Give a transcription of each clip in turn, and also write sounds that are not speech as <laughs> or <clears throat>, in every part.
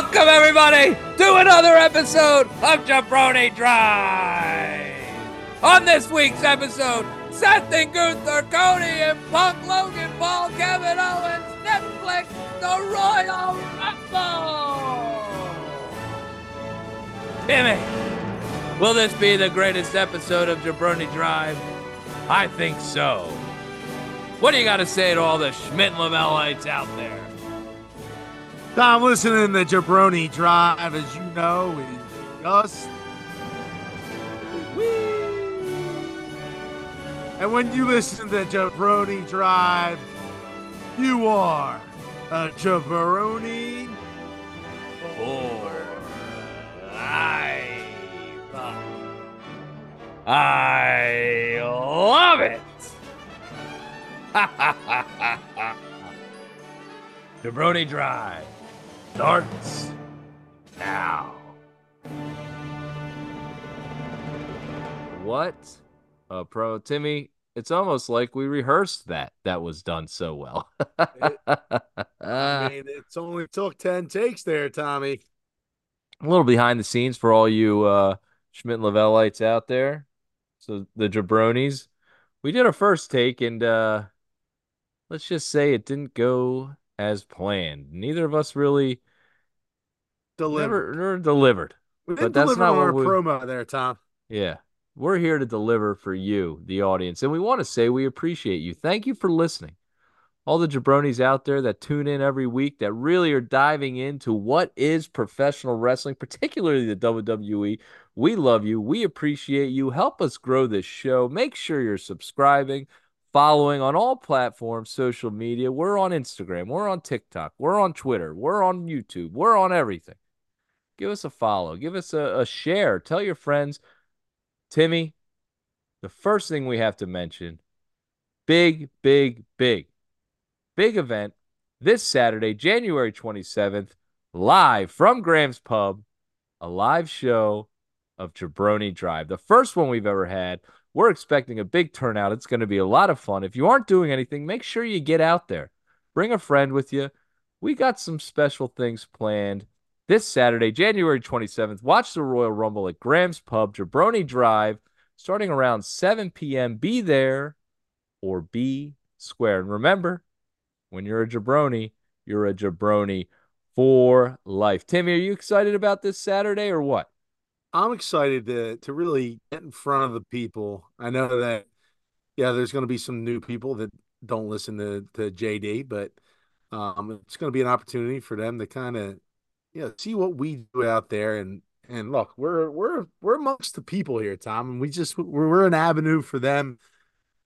Welcome, everybody, to another episode of Jabroni Drive. On this week's episode, Seth and Gunther, Cody and Punk, Logan Paul, Kevin Owens, Netflix, The Royal Rumble. Timmy, will this be the greatest episode of Jabroni Drive? I think so. What do you got to say to all the Schmidt Lamellites out there? Tom, listening to Jabroni Drive, as you know, is just. And when you listen to Jabroni Drive, you are a Jabroni for life. I love it. <laughs> Jabroni Drive starts now. What a pro, Timmy. It's almost like we rehearsed that. That was done so well. I mean, it's only took 10 takes there, Tommy. A little behind the scenes for all you uh, Schmidt and Lavellites out there. So the jabronis. We did our first take, and uh, let's just say it didn't go as planned. Neither of us really delivered. Never, never delivered. We but that's not what we, promo there, Tom. Yeah. We're here to deliver for you, the audience, and we want to say we appreciate you. Thank you for listening. All the jabronis out there that tune in every week that really are diving into what is professional wrestling, particularly the WWE. We love you. We appreciate you. Help us grow this show. Make sure you're subscribing following on all platforms, social media. We're on Instagram, we're on TikTok, we're on Twitter, we're on YouTube, we're on everything. Give us a follow, give us a, a share, tell your friends. Timmy, the first thing we have to mention big, big, big, big event this Saturday, January 27th, live from Graham's Pub, a live show of Jabroni Drive, the first one we've ever had. We're expecting a big turnout. It's going to be a lot of fun. If you aren't doing anything, make sure you get out there. Bring a friend with you. We got some special things planned this Saturday, January 27th. Watch the Royal Rumble at Graham's Pub, Jabroni Drive, starting around 7 p.m. Be there or be square. And remember, when you're a jabroni, you're a jabroni for life. Timmy, are you excited about this Saturday or what? I'm excited to to really get in front of the people. I know that yeah, there's going to be some new people that don't listen to to JD, but um, it's going to be an opportunity for them to kind of you know see what we do out there and and look, we're we're we're amongst the people here, Tom, and we just we're, we're an avenue for them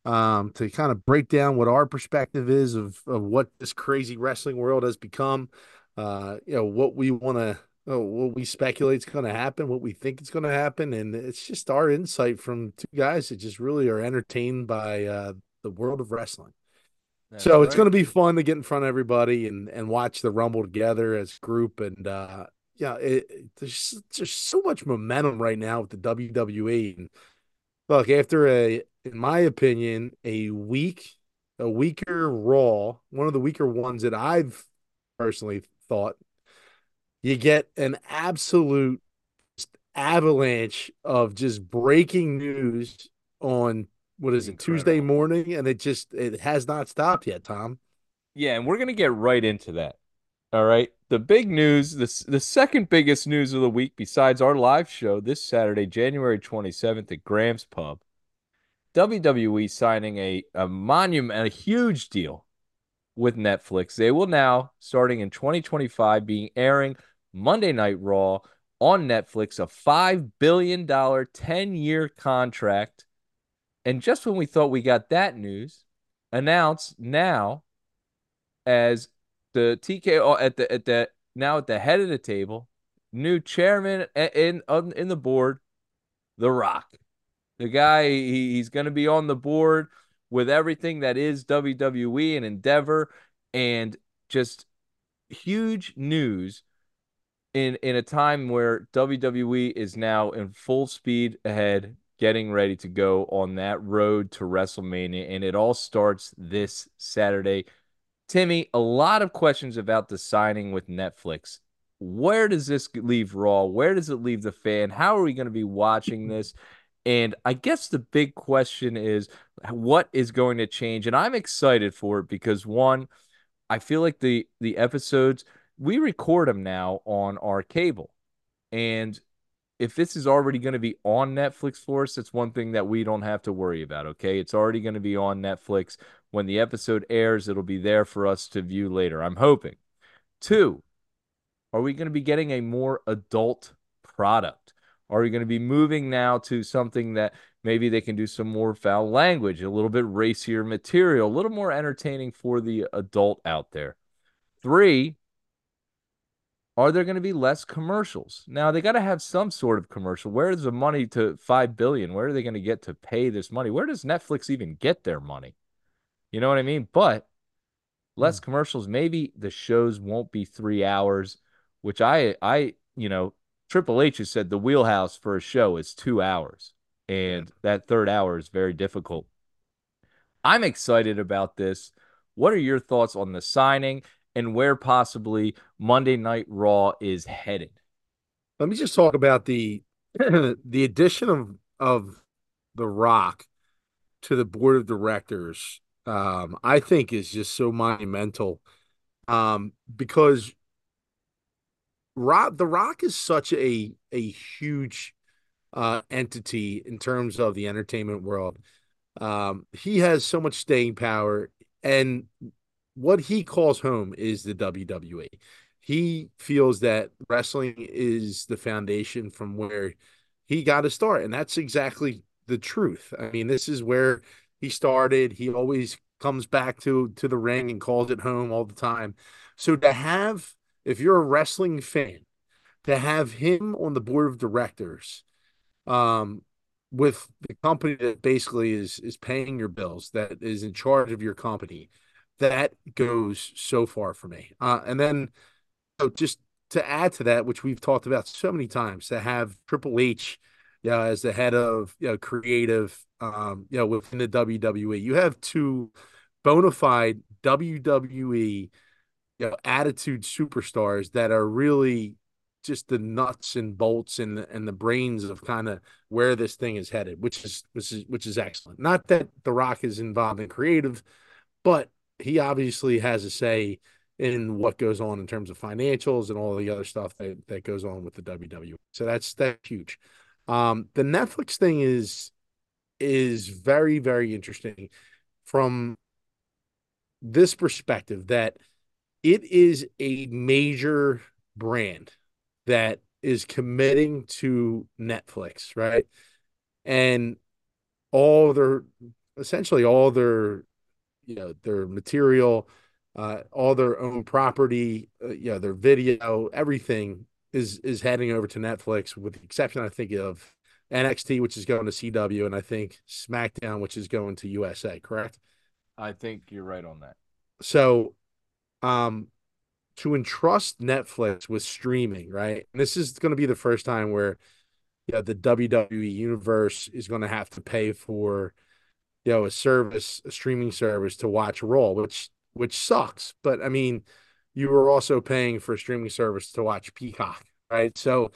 um, to kind of break down what our perspective is of of what this crazy wrestling world has become. Uh, you know what we want to oh, what we speculate is going to happen, what we think is going to happen, and it's just our insight from two guys that just really are entertained by uh, the world of wrestling. That's so right. it's going to be fun to get in front of everybody and and watch the Rumble together as a group, and uh, yeah, it, it, there's just so much momentum right now with the WWE. And look, after a, in my opinion, a weak, a weaker Raw, one of the weaker ones that I've personally thought you get an absolute avalanche of just breaking news on what is it Tuesday morning, and it just it has not stopped yet, Tom. Yeah, and we're gonna get right into that. All right, the big news, the the second biggest news of the week, besides our live show this Saturday, January twenty seventh at Graham's Pub. WWE signing a a monument, a huge deal with Netflix. They will now, starting in 2025, being airing Monday Night Raw on Netflix, a $5 billion 10 year contract. And just when we thought we got that news, announced now as the TKO at the at the now at the head of the table, new chairman in in, in the board, The Rock. The guy he, he's going to be on the board with everything that is WWE and Endeavor and just huge news in in a time where WWE is now in full speed ahead, getting ready to go on that road to WrestleMania, and it all starts this Saturday. Timmy, a lot of questions about the signing with Netflix. where does this leave Raw? Where does it leave the fan? How are we going to be watching <laughs> this? And I guess the big question is what is going to change? And I'm excited for it because one, I feel like the the episodes we record them now on our cable. And if this is already going to be on Netflix for us, it's one thing that we don't have to worry about. Okay. It's already going to be on Netflix. When the episode airs, it'll be there for us to view later. I'm hoping. Two, are we going to be getting a more adult product? Are we going to be moving now to something that maybe they can do some more foul language, a little bit racier material, a little more entertaining for the adult out there? Three, are there going to be less commercials? Now they got to have some sort of commercial. Where is the money to 5 billion? Where are they going to get to pay this money? Where does Netflix even get their money? You know what I mean? But less mm. commercials, maybe the shows won't be 3 hours, which I I, you know, Triple H has said the wheelhouse for a show is 2 hours. And yeah. that third hour is very difficult. I'm excited about this. What are your thoughts on the signing? And where possibly Monday Night Raw is headed. Let me just talk about the <clears throat> the addition of of The Rock to the board of directors. Um, I think is just so monumental um, because Rock The Rock is such a a huge uh, entity in terms of the entertainment world. Um, he has so much staying power, and what he calls home is the WWE. He feels that wrestling is the foundation from where he got to start, and that's exactly the truth. I mean, this is where he started. He always comes back to to the ring and calls it home all the time. So to have, if you're a wrestling fan, to have him on the board of directors, um, with the company that basically is is paying your bills, that is in charge of your company, that goes so far for me. Uh, and then so just to add to that, which we've talked about so many times, to have Triple H, you know, as the head of you know, creative, um, you know, within the WWE, you have two bona fide WWE, you know, attitude superstars that are really just the nuts and bolts and and the brains of kind of where this thing is headed, which is which is which is excellent. Not that The Rock is involved in creative, but he obviously has a say in what goes on in terms of financials and all the other stuff that, that goes on with the WWE. So that's that's huge. Um, the Netflix thing is is very very interesting from this perspective that it is a major brand that is committing to Netflix, right? And all their essentially all their you know their material, uh, all their own property, uh, you know their video, everything is is heading over to Netflix, with the exception I think of NXT, which is going to CW, and I think SmackDown, which is going to USA. Correct? I think you're right on that. So, um, to entrust Netflix with streaming, right? And this is going to be the first time where, yeah, the WWE universe is going to have to pay for you know a service a streaming service to watch raw which which sucks. But i mean you were also paying for a streaming service to watch peacock right? So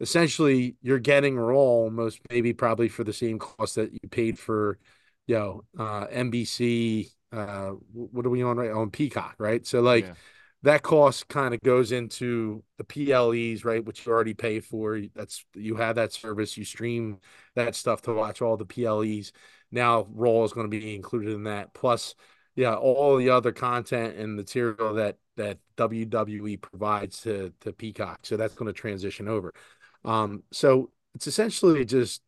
essentially you're getting raw almost maybe probably for the same cost that you paid for you know uh nbc uh what are we on right on peacock right? So like yeah. that cost kind of goes into the ple's right which you already pay for. That's you have that service you stream that stuff to watch all the ple's now Raw is going to be included in that. Plus, yeah, all the other content and material that that WWE provides to to Peacock. So that's going to transition over. Um, so it's essentially just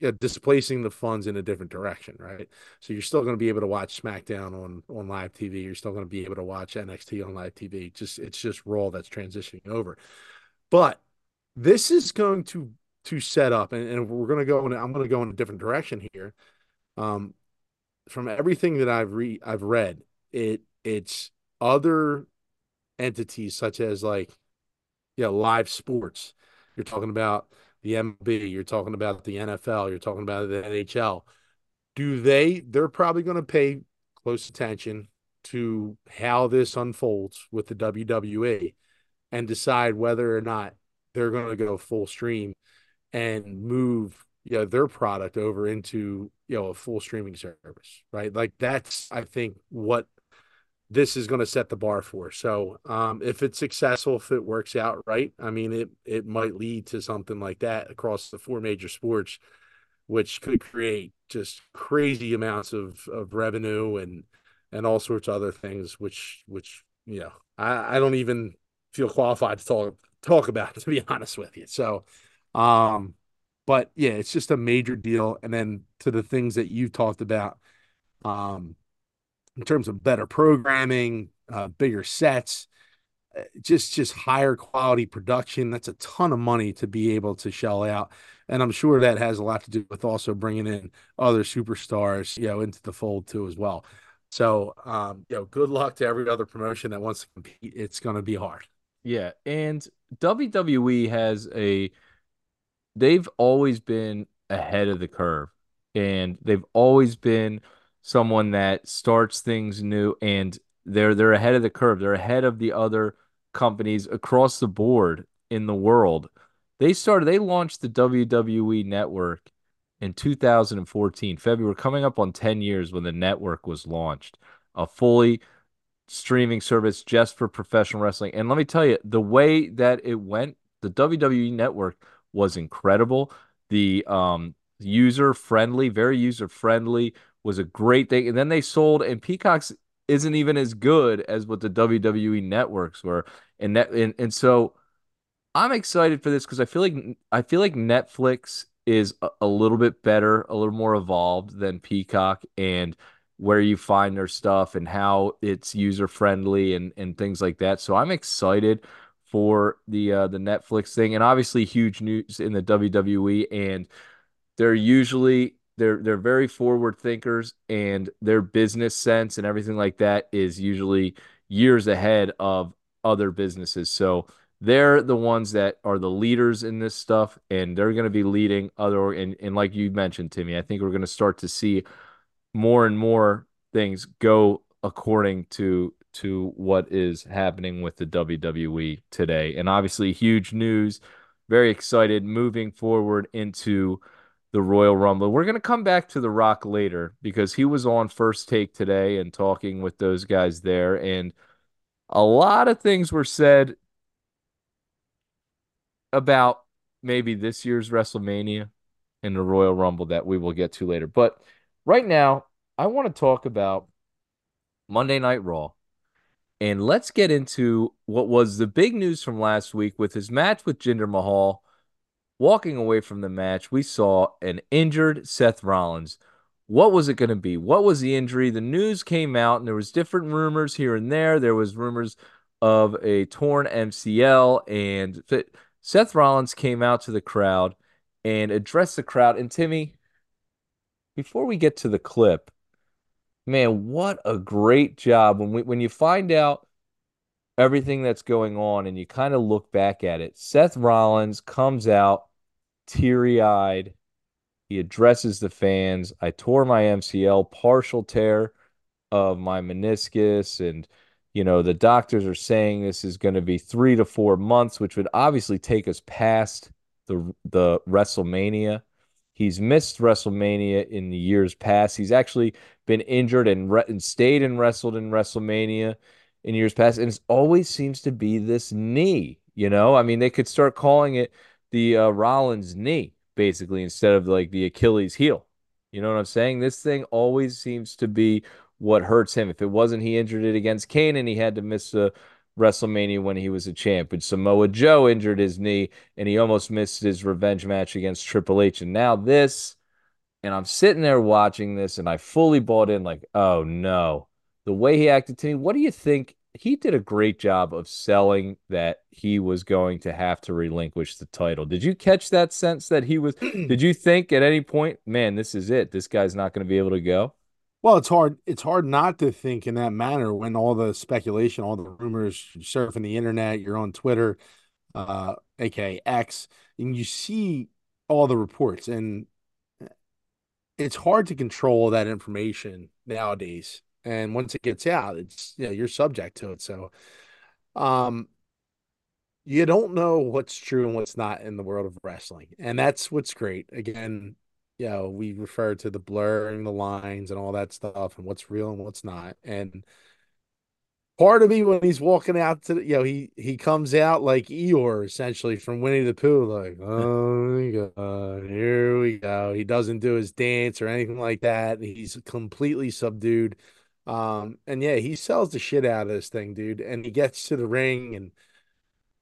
you know, displacing the funds in a different direction, right? So you're still going to be able to watch SmackDown on on live TV. You're still going to be able to watch NXT on live TV. Just it's just Raw that's transitioning over. But this is going to to set up, and, and we're going to go in. I'm going to go in a different direction here um, from everything that I've read, I've read it. It's other entities such as like, yeah, live sports. You're talking about the MLB. You're talking about the NFL. You're talking about the NHL. Do they? They're probably going to pay close attention to how this unfolds with the WWE. and decide whether or not they're going to go full stream and move you know their product over into you know a full streaming service right? Like that's i think what this is going to set the bar for. So um if it's successful if it works out right i mean it it might lead to something like that across the four major sports which could create just crazy amounts of of revenue and and all sorts of other things which which you know i i don't even feel qualified to talk talk about <laughs> to be honest with you. So um but yeah, it's just a major deal. And then to the things that you talked about, um, in terms of better programming, uh, bigger sets, uh, just just higher quality production. That's a ton of money to be able to shell out, and I'm sure that has a lot to do with also bringing in other superstars, you know, into the fold too as well. So, um, you know, good luck to every other promotion that wants to compete. It's going to be hard. Yeah, and WWE has a they've always been ahead of the curve and they've always been someone that starts things new and they're they're ahead of the curve. They're ahead of the other companies across the board in the world. They started they launched the WWE network in 2014, February, coming up on 10 years when the network was launched. A fully streaming service just for professional wrestling. And let me tell you, the way that it went, the WWE network was incredible. The um, user friendly, very user friendly, was a great thing. And then they sold, and Peacock's isn't even as good as what the WWE networks were. And that, and, and so I'm excited for this because I feel like I feel like Netflix is a, a little bit better, a little more evolved than Peacock, and where you find their stuff and how it's user friendly and and things like that. So I'm excited for the uh, the Netflix thing, and obviously huge news in the WWE. And they're usually they're they're very forward thinkers, and their business sense and everything like that is usually years ahead of other businesses. So they're the ones that are the leaders in this stuff, and they're going to be leading other. And, and like you mentioned, Timmy, I think we're going to start to see more and more things go according to to what is happening with the WWE today. And obviously, huge news. Very excited moving forward into the Royal Rumble. We're going to come back to The Rock later because he was on First Take today and talking with those guys there. And a lot of things were said about maybe this year's WrestleMania and the Royal Rumble that we will get to later. But right now, I want to talk about Monday Night Raw and let's get into what was the big news from last week with his match with Jinder Mahal. Walking away from the match, we saw an injured Seth Rollins. What was it going to be? What was the injury? The news came out and there was different rumors here and there. There was rumors of a torn MCL and Seth Rollins came out to the crowd and addressed the crowd. And Timmy, before we get to the clip, man, what a great job when we when you find out everything that's going on and you kind of look back at it. Seth Rollins comes out teary-eyed. He addresses the fans. I tore my MCL, partial tear of my meniscus and you know, the doctors are saying this is going to be 3 to 4 months, which would obviously take us past the the WrestleMania. He's missed WrestleMania in the years past. He's actually been injured and, re- and stayed and wrestled in WrestleMania in years past. And it always seems to be this knee, you know? I mean, they could start calling it the uh, Rollins knee, basically, instead of like the Achilles heel. You know what I'm saying? This thing always seems to be what hurts him. If it wasn't he injured it against Kane and he had to miss a WrestleMania when he was a champ. But Samoa Joe injured his knee and he almost missed his revenge match against Triple H. And now this, and I'm sitting there watching this and I fully bought in, like, oh no. The way he acted to me, what do you think? He did a great job of selling that he was going to have to relinquish the title. Did you catch that sense that he was? <clears throat> did you think at any point, man, this is it? This guy's not going to be able to go? Well, it's hard. It's hard not to think in that manner when all the speculation, all the rumors, surfing the internet, you're on Twitter, uh, aka X, and you see all the reports, and it's hard to control that information nowadays. And once it gets out, it's you know you're subject to it. So, um, you don't know what's true and what's not in the world of wrestling. And that's what's great. Again, you know, we refer to the blurring the lines and all that stuff and what's real and what's not. And part of me when he's walking out to the, you know, he he comes out like Eeyore essentially from Winnie the Pooh, like, oh god, here we go. He doesn't do his dance or anything like that. He's completely subdued. Um, and yeah, he sells the shit out of this thing, dude. And he gets to the ring and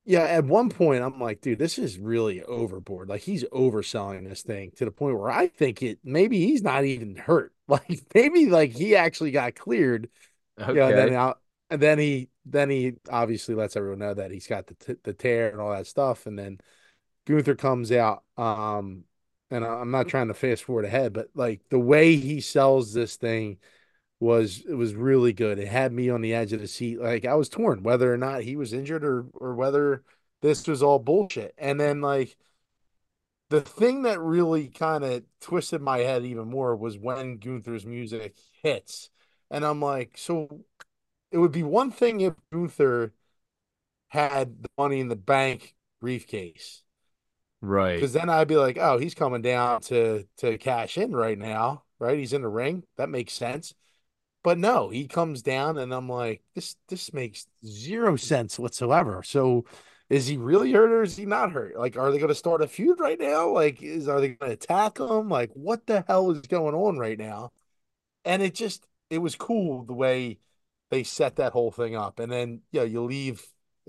yeah, at one point I'm like, dude, this is really overboard. Like he's overselling this thing to the point where I think it maybe he's not even hurt. <laughs> Like maybe like he actually got cleared. Okay. Yeah, then out and then he then he obviously lets everyone know that he's got the t- the tear and all that stuff and then Gunther comes out um and I'm not trying to fast forward ahead, but like the way he sells this thing was it was really good. It had me on the edge of the seat. Like I was torn whether or not he was injured or or whether this was all bullshit. And then like the thing that really kind of twisted my head even more was when Gunther's music hits. And I'm like, so it would be one thing if Gunther had the money in the bank briefcase. Right. Because then I'd be like, oh, he's coming down to to cash in right now. Right. He's in the ring. That makes sense. But no, he comes down and I'm like, this this makes zero sense whatsoever. So is he really hurt or is he not hurt? Like, are they gonna start a feud right now? Like, is are they gonna attack him? Like, what the hell is going on right now? And it just it was cool the way they set that whole thing up. And then yeah, you leave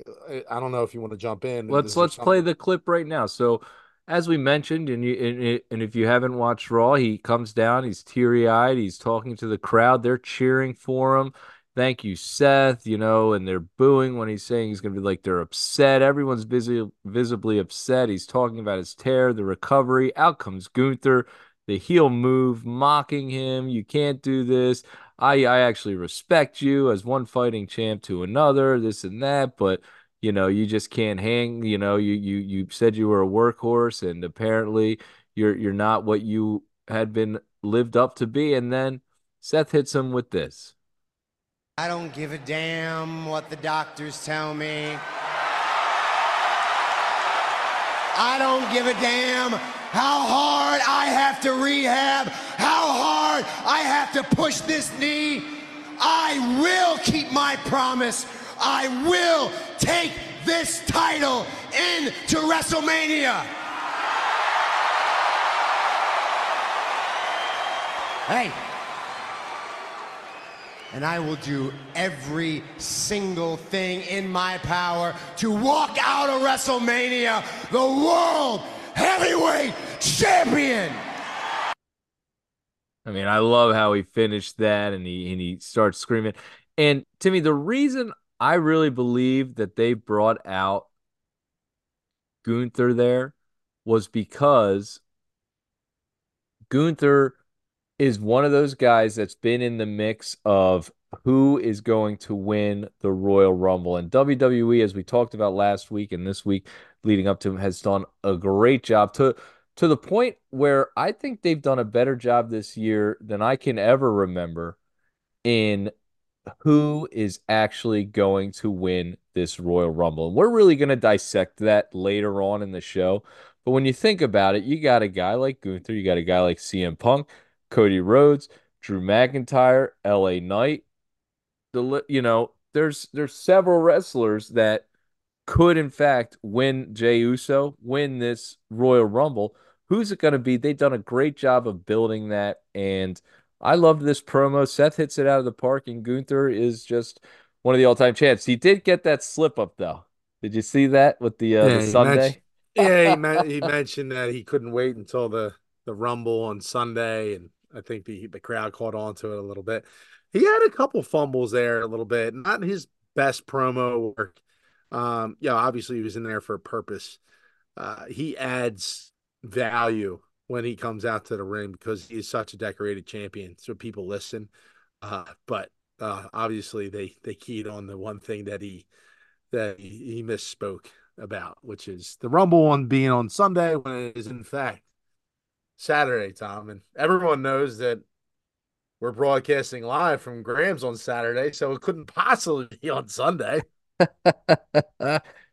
uh, I don't know if you want to jump in. Let's let's play the clip right now. So as we mentioned, and you and, and if you haven't watched Raw, he comes down, he's teary eyed, he's talking to the crowd, they're cheering for him. Thank you, Seth. You know, and they're booing when he's saying he's going to be like they're upset. Everyone's busy, visibly upset. He's talking about his tear, the recovery. Out comes Gunther, the heel move, mocking him. You can't do this. I I actually respect you as one fighting champ to another, this and that, but you know, you just can't hang, you know, you you you said you were a workhorse and apparently you're you're not what you had been lived up to be and then Seth hits him with this. I don't give a damn what the doctors tell me. I don't give a damn how hard I have to rehab, how hard I have to push this knee. I will keep my promise. I will take this title into WrestleMania. Hey. And I will do every single thing in my power to walk out of WrestleMania the world heavyweight champion. I mean, I love how he finished that and he and he starts screaming. And Timmy, the reason I really believe that they brought out Gunther there was because Gunther is one of those guys that's been in the mix of who is going to win the Royal Rumble. And WWE, as we talked about last week and this week leading up to him, has done a great job to to the point where I think they've done a better job this year than I can ever remember in who is actually going to win this Royal Rumble. And we're really going to dissect that later on in the show. But when you think about it, you got a guy like Gunther, you got a guy like CM Punk, Cody Rhodes, Drew McIntyre, LA Knight. The you know, there's there's several wrestlers that could in fact win Jey Uso, win this Royal Rumble. Who's it going to be? They've done a great job of building that and I loved this promo. Seth hits it out of the park, and Gunther is just one of the all-time champs. He did get that slip up though. Did you see that with the, uh, yeah, the Sunday? yeah, he, he <laughs> mentioned that he couldn't wait until the the Rumble on Sunday, and I think the the crowd caught on to it a little bit. He had a couple fumbles there, a little bit. Not his best promo work. Um, yeah, obviously he was in there for a purpose. Uh, he adds value when he comes out to the ring because he's such a decorated champion. So people listen. Uh, but uh, obviously they they keyed on the one thing that he that he, he misspoke about, which is the Rumble one being on Sunday when it is in fact Saturday, Tom. And everyone knows that we're broadcasting live from Graham's on Saturday, so it couldn't possibly be on Sunday. <laughs>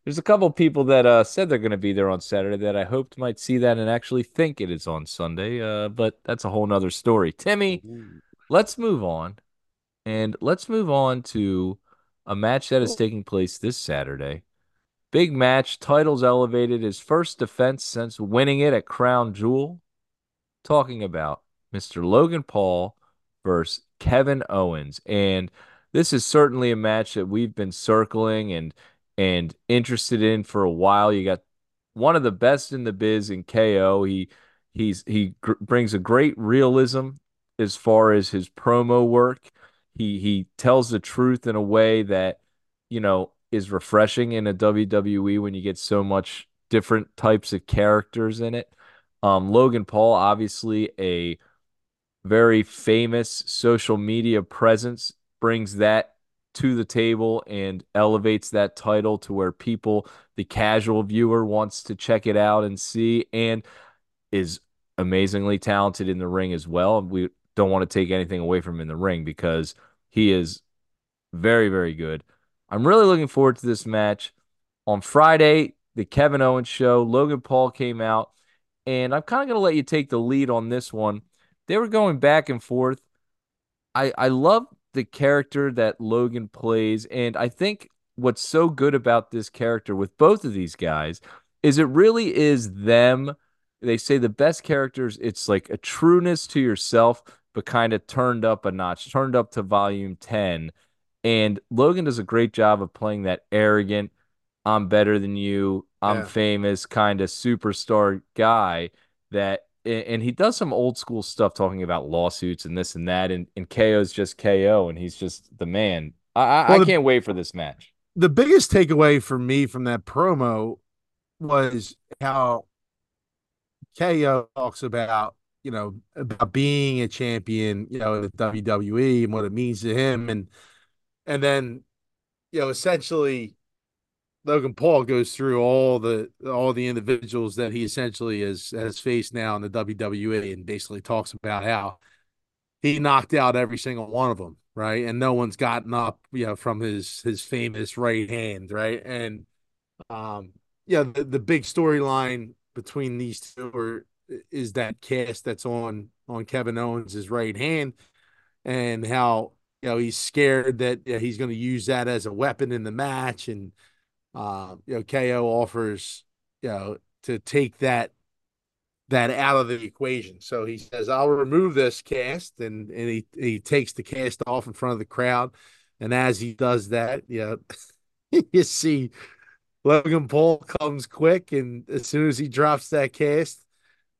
there's a couple people that uh, said they're going to be there on Saturday that I hoped might see that and actually think it is on Sunday. Uh, but that's a whole nother story. Timmy, let's move on. And let's move on to a match that is taking place this Saturday. Big match, titles elevated, his first defense since winning it at Crown Jewel. Talking about Mr. Logan Paul versus Kevin Owens. And this is certainly a match that we've been circling and and interested in for a while. You got one of the best in the biz in KO. He he's he gr- brings a great realism as far as his promo work. He he tells the truth in a way that you know is refreshing in a WWE when you get so much different types of characters in it. Um, Logan Paul, obviously a very famous social media presence, brings that to the table and elevates that title to where people, the casual viewer, wants to check it out and see, and is amazingly talented in the ring as well. We don't want to take anything away from him in the ring because he is very, very good. I'm really looking forward to this match. On Friday, the Kevin Owens show, Logan Paul came out, and I'm kind of going to let you take the lead on this one. They were going back and forth. I I love the character that Logan plays, and I think what's so good about this character with both of these guys is it really is them. They say the best characters, it's like a trueness to yourself, but kind of turned up a notch, turned up to volume 10 and Logan does a great job of playing that arrogant, I'm better than you, I'm Yeah. famous kind of superstar guy that and he does some old school stuff talking about lawsuits and this and that and, and KO's just KO and he's just the man. I I, Well, I can't wait for this match. the biggest takeaway for me from that promo was how KO talks about, you know, about being a champion, you know, with WWE and what it means to him. And and then, you know, essentially Logan Paul goes through all the all the individuals that he essentially has has faced now in the WWE and basically talks about how he knocked out every single one of them, right? And no one's gotten up, you know, from his his famous right hand, right? And um, yeah, the, the big storyline between these two are, is that cast that's on on Kevin Owens' right hand, and how you know he's scared that you know, he's going to use that as a weapon in the match, and uh, you know KO offers you know to take that that out of the equation. So he says, "I'll remove this cast," and and he he takes the cast off in front of the crowd, and as he does that, you know, <laughs> you see Logan Paul comes quick, and as soon as he drops that cast,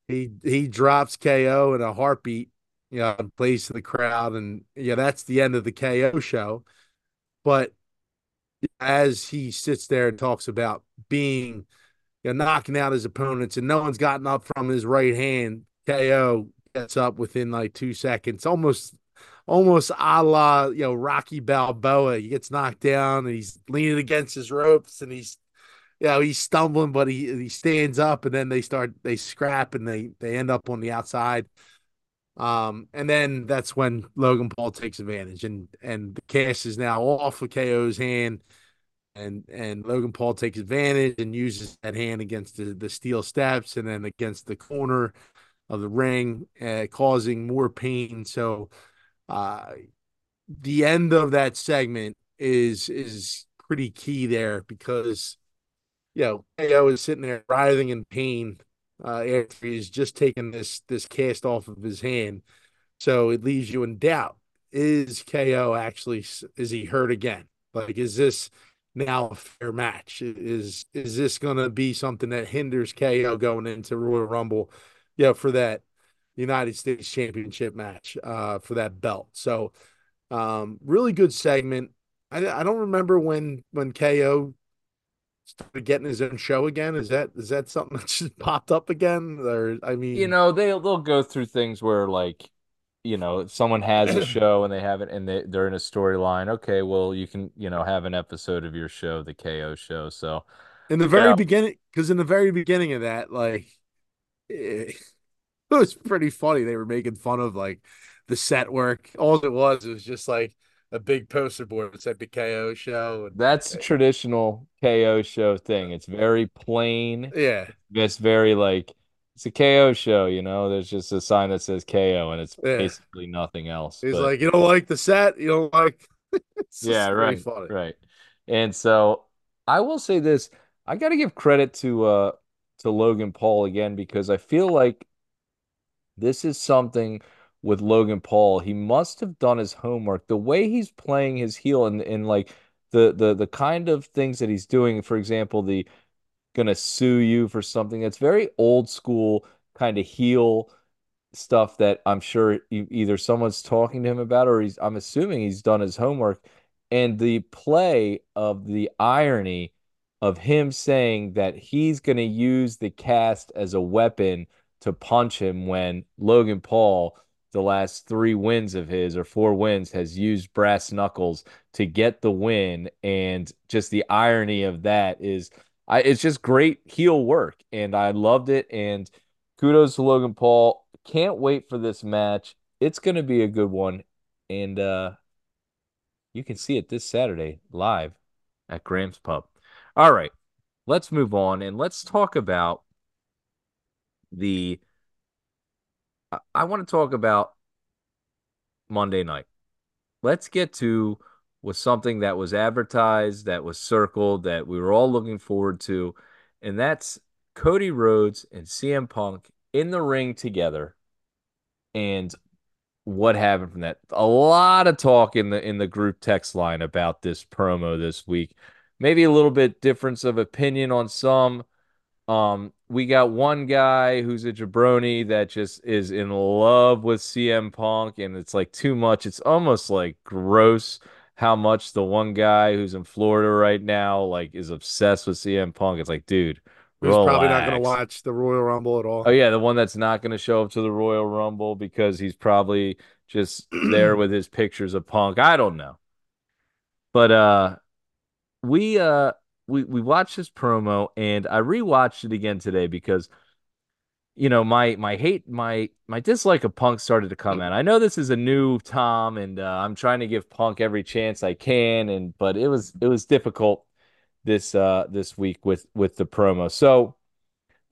he he drops KO in a heartbeat, you know, and plays to the crowd, and yeah, that's the end of the KO show. But as he sits there and talks about being you know, knocking out his opponents, and no one's gotten up from his right hand. KO gets up within like two seconds, almost, almost a la you know Rocky Balboa. He gets knocked down, and he's leaning against his ropes, and he's, you know, he's stumbling, but he he stands up, and then they start they scrap, and they they end up on the outside. Um, and then that's when Logan Paul takes advantage, and and the cast is now off of KO's hand and and Logan Paul takes advantage and uses that hand against the, the steel steps and then against the corner of the ring, uh, causing more pain. So, uh, the end of that segment is is pretty key there because you know KO is sitting there writhing in pain uh, after he's just taken this this cast off of his hand. So it leaves you in doubt: is KO actually is he hurt again? Like, is this now a fair match? Is is this going to be something that hinders KO going into Royal Rumble? Yeah, for that United States Championship match, uh, for that belt. So, um, really good segment. I I don't remember when when KO started getting his own show again. Is that is that something <laughs> that just popped up again? Or I mean, You know, they they'll go through things where like you know, someone has a <clears throat> show and they have it and they, they're in a storyline, okay, well, you can, you know, have an episode of your show, the KO show. So, in the very Yeah. beginning, because in the very beginning of that, like it, <laughs> it was pretty funny. They were making fun of like the set work. All it was it was just like a big poster board that said the KO show. And, That's a traditional KO show thing. It's very plain. yeah, It's very like it's a KO show, you know. There's just a sign that says KO, and it's Yeah. basically nothing else. he's but- like, you don't like the set, you don't like. <laughs> It's yeah, right, funny. right. And so I will say this: I got to give credit to uh to Logan Paul again because I feel like this is something with Logan Paul. He must have done his homework. The way he's playing his heel and and like the the the kind of things that he's doing. For example, the gonna sue you for something that's very old school kind of heel stuff that I'm sure either someone's talking to him about or he's I'm assuming he's done his homework and the play of the irony of him saying that he's going to use the cast as a weapon to punch him when Logan Paul the last 3 wins of his or 4 wins has used brass knuckles to get the win and just the irony of that is I it's just great heel work and I loved it and kudos to Logan Paul. Can't wait for this match. It's going to be a good one. And uh you can see it this Saturday live at Graham's Pub. All right. Let's move on and let's talk about the I, want to talk about Monday night. Let's get to was something that was advertised, that was circled, that we were all looking forward to, and that's Cody Rhodes and CM Punk in the ring together. And what happened from that? A lot of talk in the in the group text line about this promo this week. Maybe a little bit difference of opinion on some. Um, we got one guy who's a jabroni that just is in love with CM Punk, and it's like too much. It's almost like gross how much the one guy who's in Florida right now like is obsessed with CM Punk. It's like, dude, Who's probably not going to watch the Royal Rumble at all. Oh yeah, the one that's not going to show up to the Royal Rumble because he's probably just <clears throat> there with his pictures of Punk. I don't know. But uh we uh we we watched this promo and I rewatched it again today because you know my my hate my my dislike of Punk started to come out. I know this is a new Tom and uh, I'm trying to give Punk every chance I can and but it was it was difficult this uh this week with with the promo. So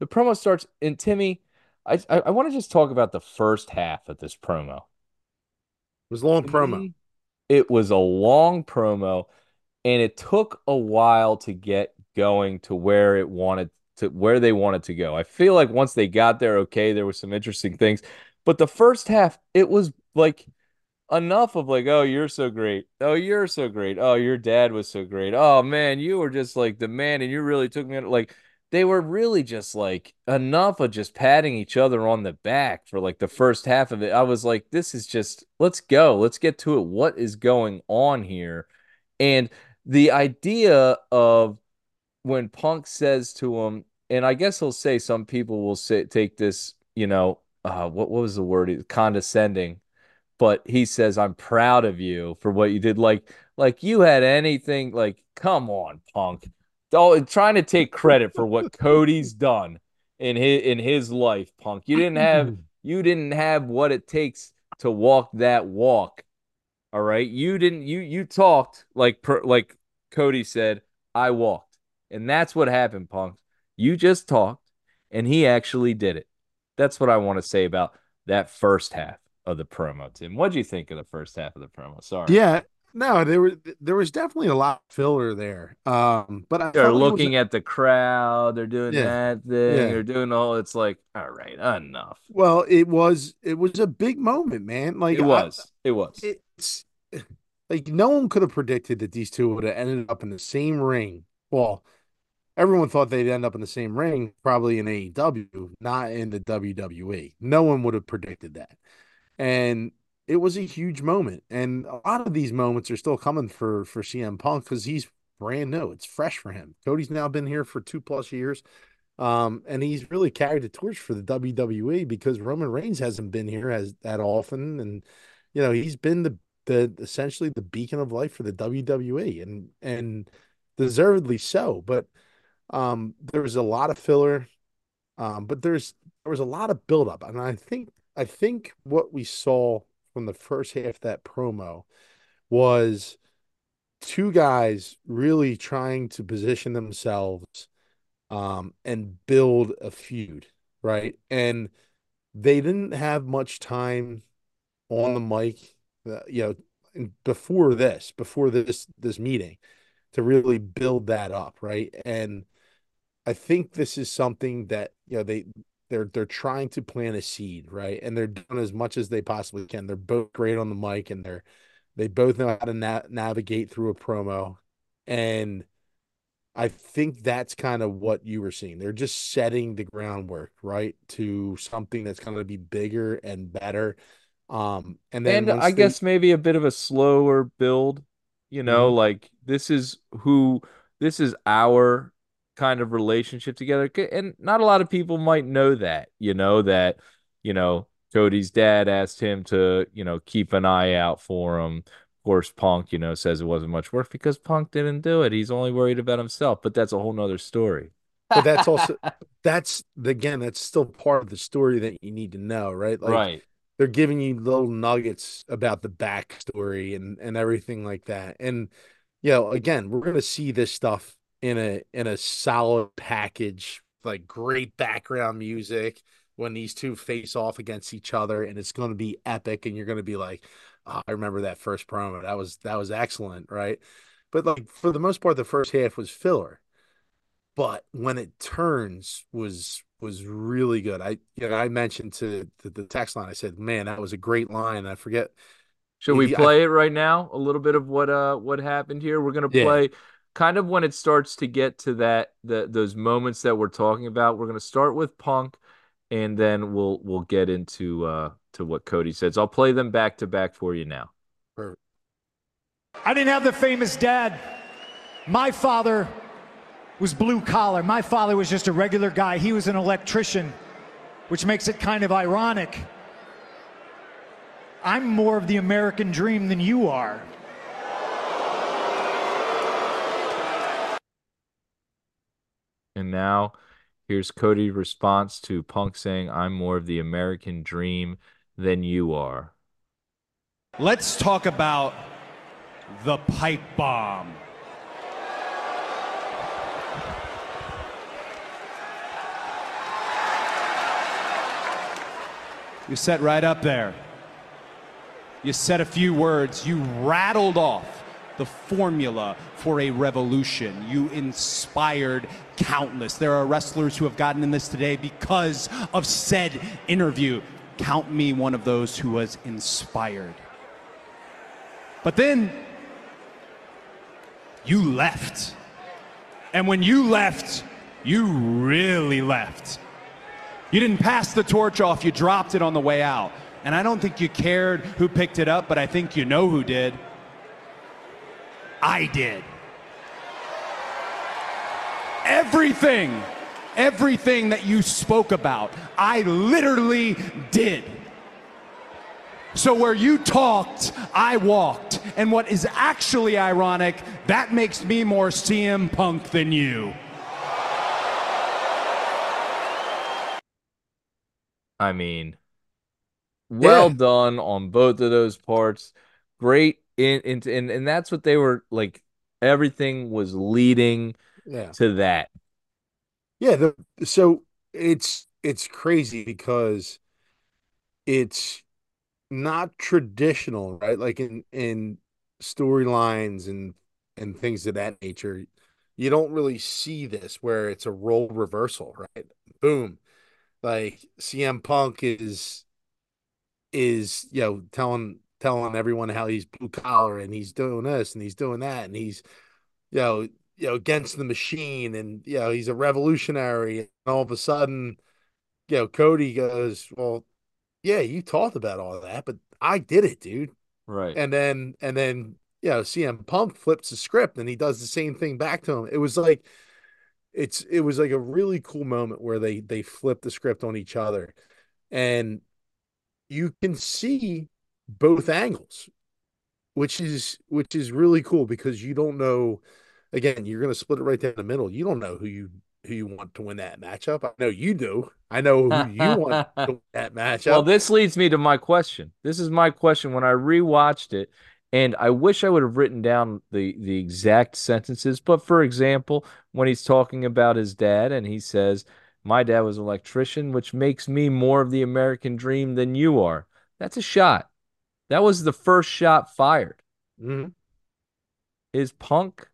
the promo starts and Timmy I I, I want to just talk about the first half of this promo. It was a long promo. It was a long promo, and it took a while to get going to where it wanted to where they wanted to go. I feel like once they got there, okay, there were some interesting things, but the first half, it was like enough of like, oh, you're so great. Oh, you're so great. Oh, your dad was so great. Oh man, you were just like the man, and you really took me under like they were really just like enough of just patting each other on the back for like the first half of it. I was like, this is just let's go. Let's get to it. What is going on here? And the idea of when Punk says to him, and I guess he'll say some people will say take this, you know, uh, what what was the word? Condescending but he says I'm proud of you for what you did. Like, like you had anything. Like, come on, Punk. Oh, trying to take credit for what Cody's done in his in his life, Punk. You didn't have <clears throat> you didn't have what it takes to walk that walk. All right, you didn't. You you talked like per, like Cody said. I walked, and that's what happened, Punk. You just talked, and he actually did it. That's what I want to say about that first half of the promo, Tim. What do you think of the first half of the promo? Sorry. Yeah, no, there was there was definitely a lot of filler there. Um, but I They're it was looking at the crowd, they're doing Yeah. that thing, Yeah. they're doing all it's like, all right, enough. well, it was it was a big moment, man. Like It I- was. It was. It's <laughs> like no one could have predicted that these two would have ended up in the same ring. Well, everyone thought they'd end up in the same ring, probably in AEW, not in the WWE. No one would have predicted that. And it was a huge moment. And a lot of these moments are still coming for for CM Punk because he's brand new. It's fresh for him. Cody's now been here for two plus years. Um, and he's really carried the torch for the WWE because Roman Reigns hasn't been here as that often. And you know, he's been the the essentially the beacon of life for the WWE and and deservedly so. But um there was a lot of filler. Um, but there's there was a lot of buildup. And I think I think what we saw from the first half of that promo was two guys really trying to position themselves um, and build a feud, right? And they didn't have much time on the mic, uh, you know, before this, before this this meeting, to really build that up, right? And I think this is something that you know they they're they're trying to plant a seed, right? And they're doing as much as they possibly can. They're both great on the mic, and they're they both know how to na- navigate through a promo, and I think that's kind of what you were seeing. They're just setting the groundwork, right, to something that's going to be bigger and better. Um, and then and I they... guess maybe a bit of a slower build. You know, mm-hmm. like this is who this is our kind of relationship together, and not a lot of people might know that. You know that you know Cody's dad asked him to you know keep an eye out for him Of course, Punk, you know, says it wasn't much work because Punk didn't do it. He's only worried about himself, but that's a whole nother story. But that's <laughs> also that's again, that's still part of the story that you need to know, right? Like, right. They're giving you little nuggets about the backstory and and everything like that. And you know, again, we're gonna see this stuff in a in a solid package, like great background music when these two face off against each other, and it's gonna be epic, and you're gonna be like, oh, I remember that first promo. That was that was excellent, right? But like for the most part, the first half was filler. But when it turns was was really good. I you know I mentioned to the, the text line. I said, "Man, that was a great line." I forget. Should we play I, it right now? A little bit of what uh what happened here. We're gonna play yeah. kind of when it starts to get to that the those moments that we're talking about. We're gonna start with Punk, and then we'll we'll get into uh to what Cody says. I'll play them back to back for you now. Perfect. I didn't have the famous dad. My father was blue collar. My father was just a regular guy. He was an electrician, which makes it kind of ironic. I'm more of the American dream than you are. And now here's Cody's response to Punk saying, I'm more of the American dream than you are. Let's talk about the pipe bomb. You sat right up there. You said a few words. You rattled off the formula for a revolution. You inspired countless. There are wrestlers who have gotten in this today because of said interview count me one of those who was inspired. But then you left. And when you left, you really left. You didn't pass the torch off, you dropped it on the way out. And I don't think you cared who picked it up, but I think you know who did. I did. Everything everything that you spoke about. I literally did. So, where you talked, I walked. And what is actually ironic, that makes me more CM Punk than you. I mean, well yeah. done on both of those parts. Great in, in, in and that's what they were like everything was leading yeah. to that yeah, the, so it's it's crazy because it's not traditional, right? Like in in storylines and and things of that nature, you don't really see this where it's a role reversal, right? Boom. Like CM Punk is is you know telling telling everyone how he's blue collar and he's doing this and he's doing that and he's you know you know against the machine and you know he's a revolutionary and all of a sudden you know Cody goes well yeah you talked about all that but I did it dude. Right. And then and then you know CM Punk flips the script and he does the same thing back to him. It was like it's it was like a really cool moment where they they flip the script on each other and you can see both angles which is which is really cool because you don't know again, you're going to split it right down the middle. You don't know who you who you want to win that matchup. I know you do. I know who you want to <laughs> win that matchup. Well, this leads me to my question. This is my question. When I rewatched it, And I wish I would have written down the the exact sentences, but for example, when he's talking about his dad and he says, "My dad was an electrician, which makes me more of the American dream than you are." That's a shot. That was the first shot fired. Mhm. Is Punk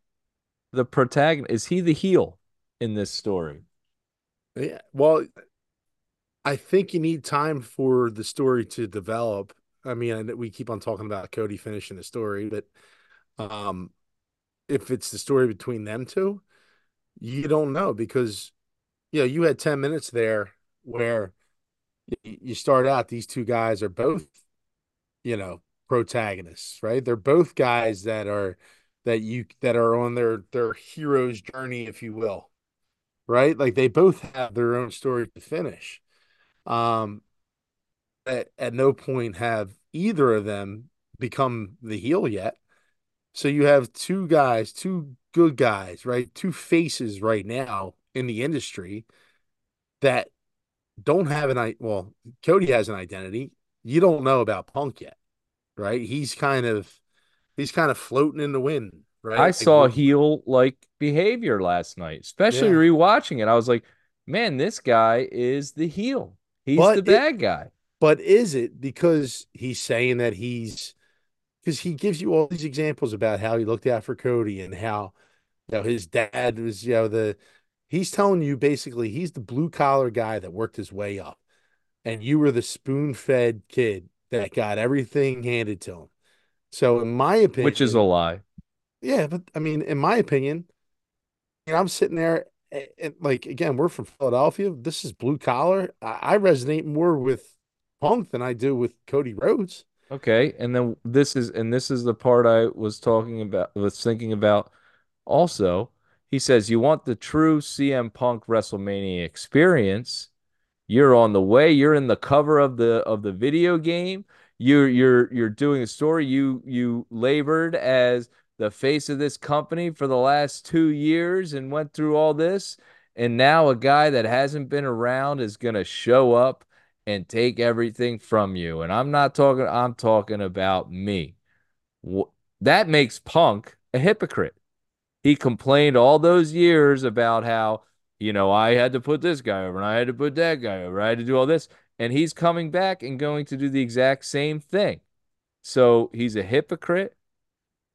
the protagonist? Is he the heel in this story? Yeah. Well, I think you need time for the story to develop. I mean, we keep on talking about Cody finishing the story, but um, if it's the story between them two, you don't know because you know you had 10 minutes there where you start out these two guys are both you know protagonists right? They're both guys that are that you that are on their their hero's journey if you will right? Like they both have their own story to finish. Um at, at no point have either of them become the heel yet so you have two guys two good guys right two faces right now in the industry that don't have an i well cody has an identity you don't know about punk yet right he's kind of he's kind of floating in the wind right I Like, saw heel like behavior last night, especially Yeah. rewatching it. I was like, man, this guy is the heel. He's But the it- bad guy. But is it because he's saying that he's because he gives you all these examples about how he looked out for Cody and how you know his dad was, you know, the he's telling you basically he's the blue collar guy that worked his way up. And you were the spoon fed kid that got everything handed to him. So in my opinion Which is a lie. yeah, but I mean, in my opinion, you know, I'm sitting there and, and like again, we're from Philadelphia. This is blue collar. I, I resonate more with Punk than I do with Cody Rhodes. Okay. And then this is and this is the part I was talking about was thinking about also. He says, You want the true CM Punk WrestleMania experience. You're on the way. You're in the cover of the of the video game. You're you're you're doing a story. You you labored as the face of this company for the last two years and went through all this. And now a guy that hasn't been around is gonna show up and take everything from you. And I'm not talking, I'm talking about me. That makes Punk a hypocrite. He complained all those years about how, you know, I had to put this guy over and I had to put that guy over. I had to do all this. And he's coming back and going to do the exact same thing. So he's a hypocrite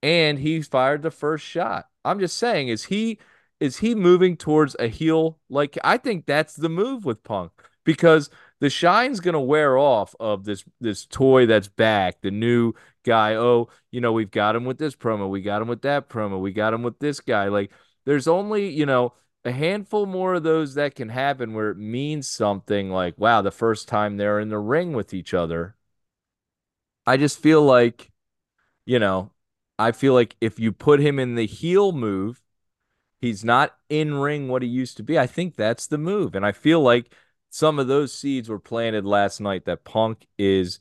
and he fired the first shot. I'm just saying, is he is he moving towards a heel? Like I think that's the move with Punk because the shine's gonna wear off of this this toy that's back, the new guy. Oh, you know, we've got him with this promo, we got him with that promo, we got him with this guy. Like there's only, you know, a handful more of those that can happen where it means something like, wow, the first time they're in the ring with each other. I just feel like, you know, I feel like if you put him in the heel move, he's not in ring what he used to be. I think that's the move. And I feel like some of those seeds were planted last night that Punk is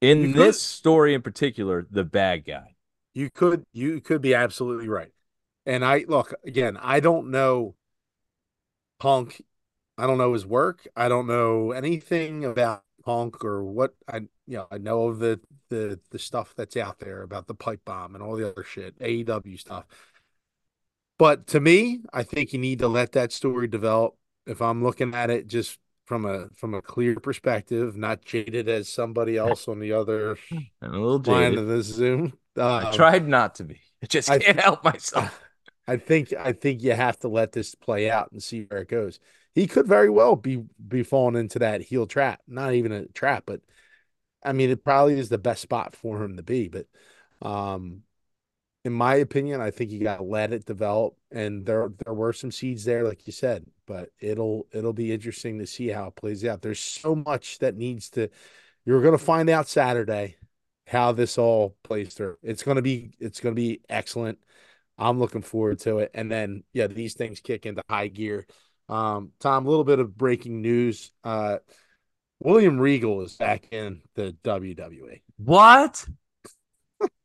in You could- this story in particular, the bad guy. You could you could be absolutely right. And I look again, I don't know Punk. I don't know his work. I don't know anything about Punk or what I you know, I know of the the the stuff that's out there about the pipe bomb and all the other shit, AEW stuff. But to me, I think you need to let that story develop. If I'm looking at it just from a from a clear perspective, not jaded as somebody <laughs> else on the other And a little line jaded. of this Zoom. I Um, tried not to be. I just I- can't help myself. <laughs> I think I think you have to let this play out and see where it goes. He could very well be be falling into that heel trap. Not even a trap, but I mean it probably is the best spot for him to be. But um in my opinion, I think you gotta let it develop. And there there were some seeds there, like you said, but it'll it'll be interesting to see how it plays out. There's so much that needs to you're gonna find out Saturday how this all plays through. It's gonna be it's gonna be excellent. I'm looking forward to it. And then, yeah, these things kick into high gear. Um, Tom, a little bit of breaking news. Uh, William Regal is back in the WWE. What?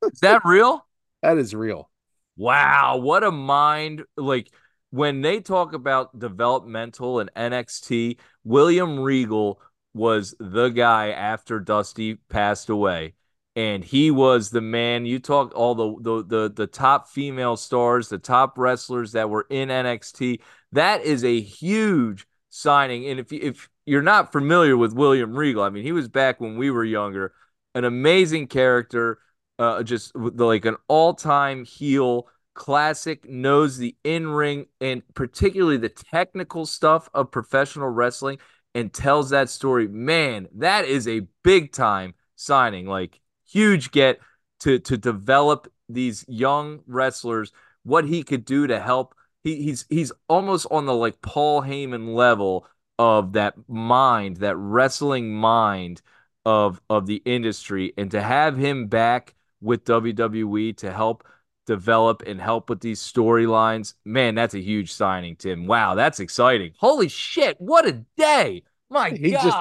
Is that real? That is real. Wow, what a mind. Like when they talk about developmental and NXT, William Regal was the guy after Dusty passed away. and he was the man. You talk all the, the the the top female stars, the top wrestlers that were in NXT. That is a huge signing. And if if you're not familiar with William Regal, I mean, he was back when we were younger, an amazing character, uh, just like an all-time heel, classic, knows the in-ring and particularly the technical stuff of professional wrestling and tells that story. Man, that is a big time signing. Like huge get to to develop these young wrestlers, what he could do to help. He, he's he's almost on the like Paul Heyman level of that mind, that wrestling mind of of the industry, and to have him back with WWE to help develop and help with these storylines, man, that's a huge signing, Tim. Wow, that's exciting. Holy shit, what a day! My he God. just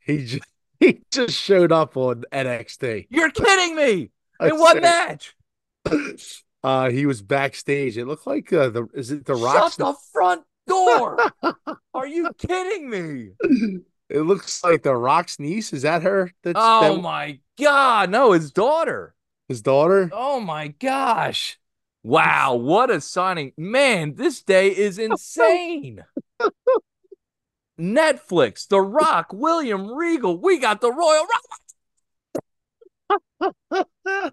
he just <laughs> he just showed up on NXT. You're kidding me. <laughs> In what match? <laughs> Uh, he was backstage. It looked like uh, the is it the rock? Shut the front door. Are you kidding me? It looks like the Rock's niece. Is that her? That's Oh that- my God. No, his daughter. His daughter. Oh my gosh. Wow, what a signing. Man, this day is <laughs> insane. Netflix, The Rock, William Regal. We got the Royal Rumble. <laughs>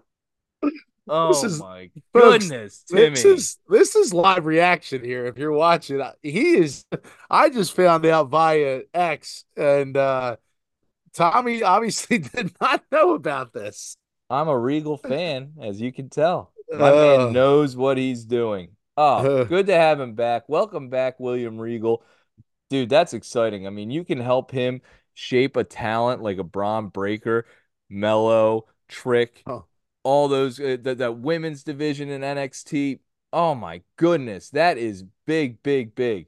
Oh This is- my folks, goodness, Timmy. This is this is live reaction here. If you're watching, he is. <laughs> I just found out via X, and uh Tommy obviously did not know about this. I'm a Regal fan, as you can tell. My Uh, man knows what he's doing. Oh, Uh. good to have him back. Welcome back, William Regal. Dude, that's exciting. I mean, you can help him shape a talent like a Bron Breakker, Melo, Trick, Oh. all those uh, that that women's division in NXT. Oh my goodness, that is big, big, big.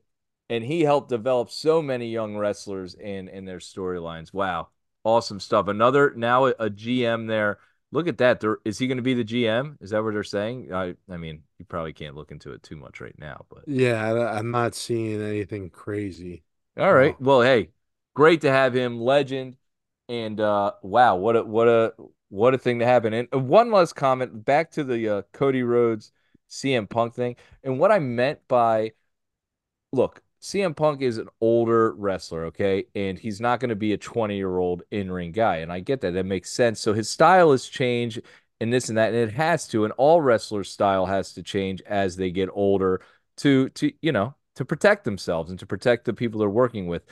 And he helped develop so many young wrestlers in and their storylines. Wow, awesome stuff. Another now a, a GM there. Look at that. There, is he going to be the GM? Is that what they're saying? I I mean, you probably can't look into it too much right now, but yeah, I, I'm not seeing anything crazy. all right. Well, hey, great to have him, legend. And uh wow, what a what a what a thing to happen. And uh, one last comment back to the uh, Cody Rhodes CM Punk thing. And what I meant by look, CM Punk is an older wrestler, okay? And he's not going to be a 20-year-old in-ring guy. And I get that. That makes sense. So his style has changed and this and that. And it has to. And all wrestlers' style has to change as they get older to to, you know, to protect themselves and to protect the people they're working with.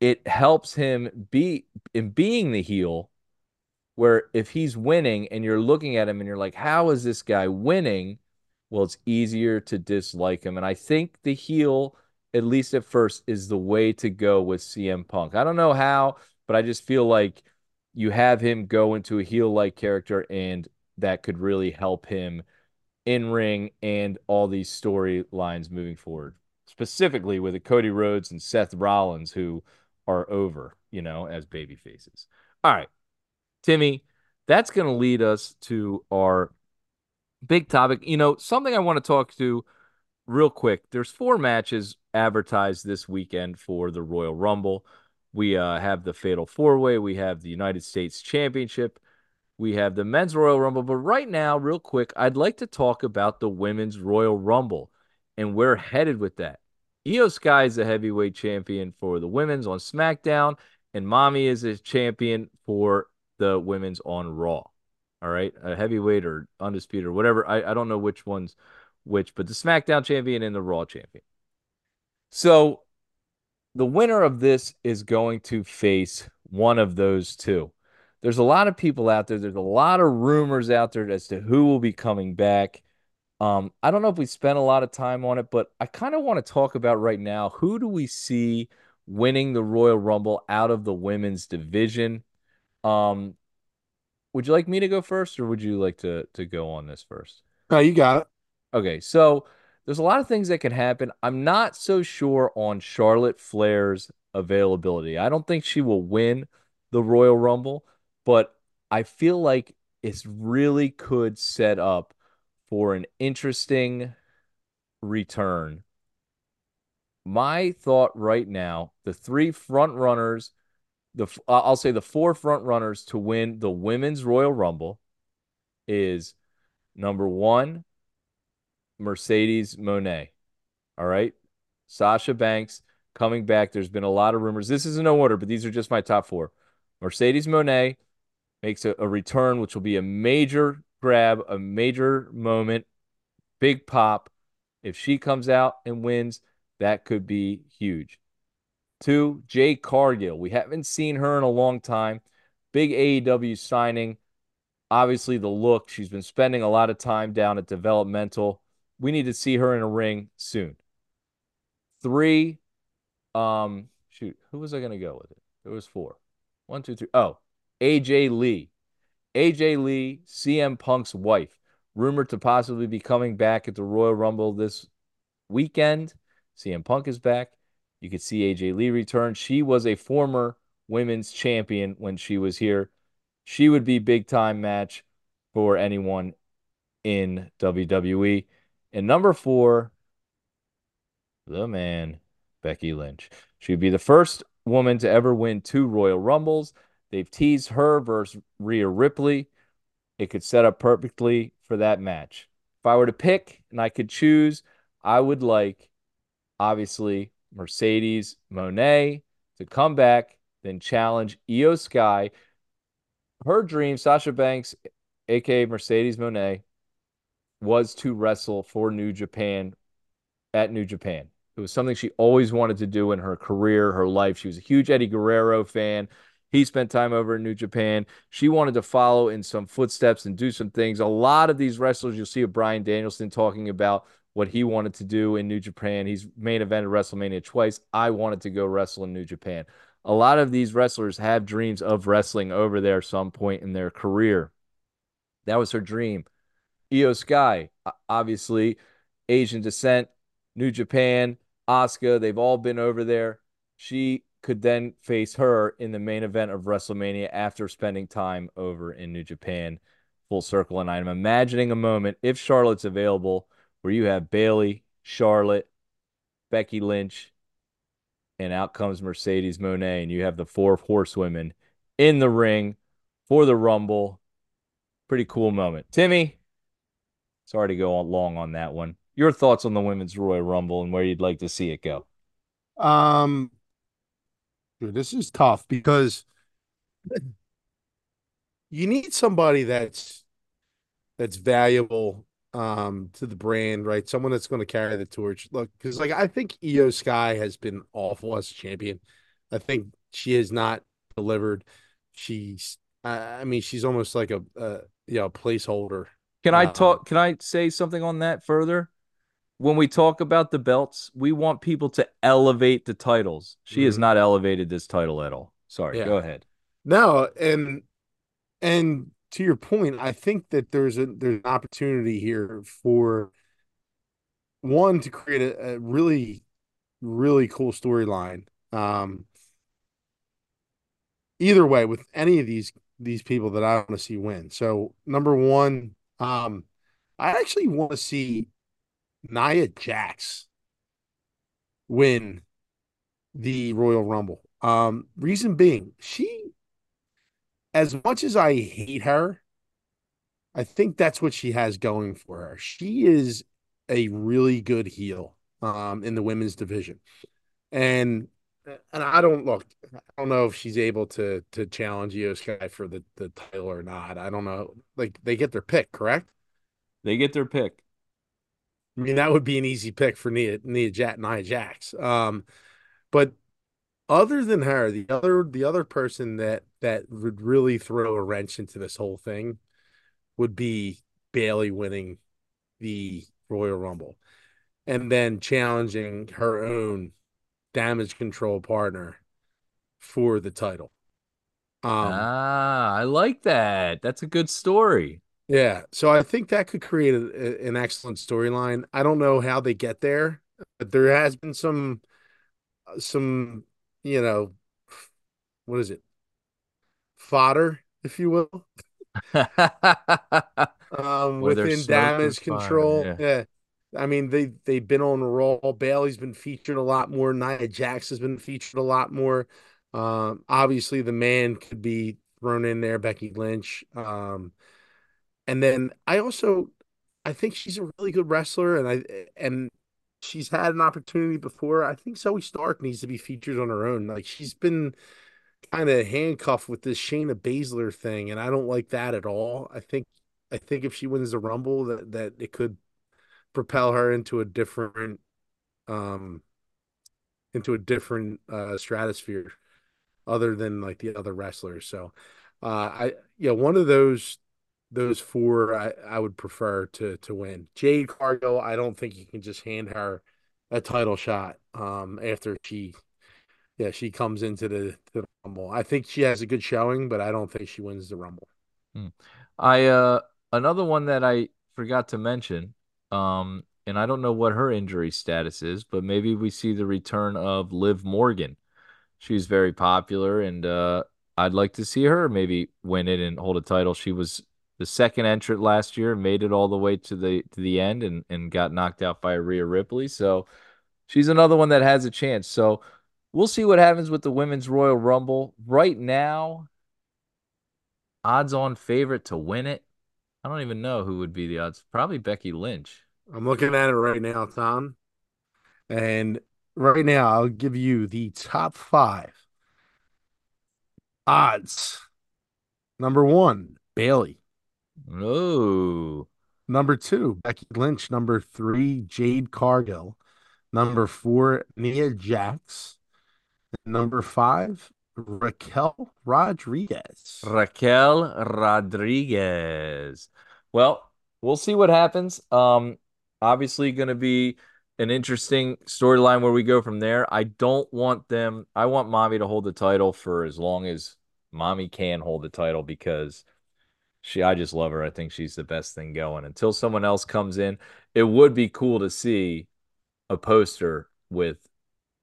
It helps him be in being the heel where if he's winning and you're looking at him and you're like, how is this guy winning? Well, it's easier to dislike him. And I think the heel, at least at first, is the way to go with CM Punk. I don't know how, but I just feel like you have him go into a heel like character and that could really help him in ring and all these storylines moving forward, specifically with the Cody Rhodes and Seth Rollins, who are over, you know, as baby faces. All right. Timmy, that's going to lead us to our big topic. You know, something I want to talk to real quick. There's four matches advertised this weekend for the Royal Rumble. We uh, have the Fatal Four Way, we have the United States Championship, we have the Men's Royal Rumble. But right now, real quick, I'd like to talk about the Women's Royal Rumble and we're headed with that. Iyo Sky is the heavyweight champion for the women's on SmackDown, and Mami is a champion for the women's on Raw. All right, a heavyweight or undisputed or whatever. I, I don't know which one's which, but the SmackDown champion and the Raw champion. So the winner of this is going to face one of those two. There's a lot of people out there. There's a lot of rumors out there as to who will be coming back. Um, I don't know if we spent a lot of time on it, but I kind of want to talk about right now who do we see winning the Royal Rumble out of the women's division? Um, would you like me to go first, or would you like to to go on this first? Oh, you got it. Okay, so there's a lot of things that can happen. I'm not so sure on Charlotte Flair's availability. I don't think she will win the Royal Rumble, but I feel like it's really could set up for an interesting return. My thought right now, the three front runners the I'll say the four front runners to win the women's Royal Rumble is number one, Mercedes Moné. All right. Sasha Banks coming back. There's been a lot of rumors. This is in no order, but these are just my top four. Mercedes Moné makes a, a return, which will be a major grab, a major moment, big pop. If she comes out and wins, that could be huge. Two, Jade Cargill. We haven't seen her in a long time. Big AEW signing. Obviously, the look. She's been spending a lot of time down at developmental. We need to see her in a ring soon. Three, um, shoot, who was I to go with it? It was four. One, two, three. Oh, AJ Lee. AJ Lee, CM Punk's wife, rumored to possibly be coming back at the Royal Rumble this weekend. CM Punk is back. You could see AJ Lee return. She was a former women's champion when she was here. She would be big time match for anyone in WWE. And number four, the man, Becky Lynch. She'd be the first woman to ever win two Royal Rumbles. They've teased her versus Rhea Ripley. It could set up perfectly for that match. If I were to pick and I could choose, I would like, obviously, Mercedes Moné to come back, then challenge Iyo Sky. Her dream, Sasha Banks, aka Mercedes Moné, was to wrestle for New Japan at New Japan. It was something she always wanted to do in her career, her life. She was a huge Eddie Guerrero fan. He spent time over in New Japan. She wanted to follow in some footsteps and do some things. A lot of these wrestlers, you'll see a Bryan Danielson talking about what he wanted to do in New Japan. He's main evented WrestleMania twice. I wanted to go wrestle in New Japan. A lot of these wrestlers have dreams of wrestling over there some point in their career. That was her dream. Iyo Sky, obviously, Asian descent, New Japan, Asuka, they've all been over there. She could then face her in the main event of WrestleMania after spending time over in New Japan, full circle. And I'm imagining a moment, if Charlotte's available, where you have Bayley, Charlotte, Becky Lynch, and out comes Mercedes Moné, and you have the four horsewomen in the ring for the Rumble. Pretty cool moment. Timmy, sorry to go long on that one. Your thoughts on the Women's Royal Rumble and where you'd like to see it go? Um, this is tough because you need somebody that's that's valuable um to the brand, right? Someone that's going to carry the torch. Look, because like I think Iyo Sky has been awful as a champion. I think she has not delivered. She's, I mean, she's almost like a, a you know placeholder. Can I talk? Um, can I say something on that further? When we talk about the belts, we want people to elevate the titles. She mm-hmm. has not elevated this title at all. Sorry, yeah. go ahead. No, and and to your point, I think that there's a there's an opportunity here for one to create a, a really really cool storyline. Um, either way, with any of these these people that I want to see win. So number one, um, I actually want to see Nia Jax win the Royal Rumble. Um, reason being, she as much as I hate her, I think that's what she has going for her. She is a really good heel um, in the women's division, and and I don't look. I don't know if she's able to to challenge Iyo Sky for the the title or not. I don't know. Like they get their pick, correct? They get their pick. I mean, that would be an easy pick for Nia Nia Jack Nia Jax. Um, but other than her, the other the other person that that would really throw a wrench into this whole thing would be Bayley winning the Royal Rumble and then challenging her own damage control partner for the title. Um, ah, I like that. That's a good story. Yeah, so I think that could create a, a, an excellent storyline. I don't know how they get there, but there has been some some you know, what is it? Fodder, if you will. <laughs> um, within damage control. yeah. yeah. I mean, they they've been on a roll. Bayley's been featured a lot more. Nia Jax has been featured a lot more. Um, obviously, the man could be thrown in there, Becky Lynch. Um, and then I also I think she's a really good wrestler, and I and she's had an opportunity before. I think Zoey Stark needs to be featured on her own. Like she's been kind of handcuffed with this Shayna Baszler thing, and I don't like that at all. I think I think if she wins the Rumble, that that it could propel her into a different um into a different uh stratosphere other than like the other wrestlers. So uh I yeah, one of those those four I, I would prefer to to win. Jade Cargill I don't think you can just hand her a title shot um after she yeah, she comes into the, the Rumble. I think she has a good showing, but I don't think she wins the Rumble. Hmm. I uh another one that I forgot to mention, um, and I don't know what her injury status is, but maybe we see the return of Liv Morgan. She's very popular, and uh, I'd like to see her maybe win it and hold a title. She was the second entrant last year, made it all the way to the to the end, and and got knocked out by Rhea Ripley. So she's another one that has a chance. So we'll see what happens with the women's Royal Rumble. Right now, odds on favorite to win it. I don't even know who would be the odds. Probably Becky Lynch. I'm looking at it right now, Tom. And right now, I'll give you the top five odds. Number one, Bayley. Oh. Number two, Becky Lynch. Number three, Jade Cargill. Number four, Nia Jax. Number five, Raquel Rodriguez. Raquel Rodriguez. Well, we'll see what happens. Um, obviously going to be an interesting storyline where we go from there. I don't want them. I want Mami to hold the title for as long as Mami can hold the title because she. I just love her. I think she's the best thing going. Until someone else comes in, it would be cool to see a poster with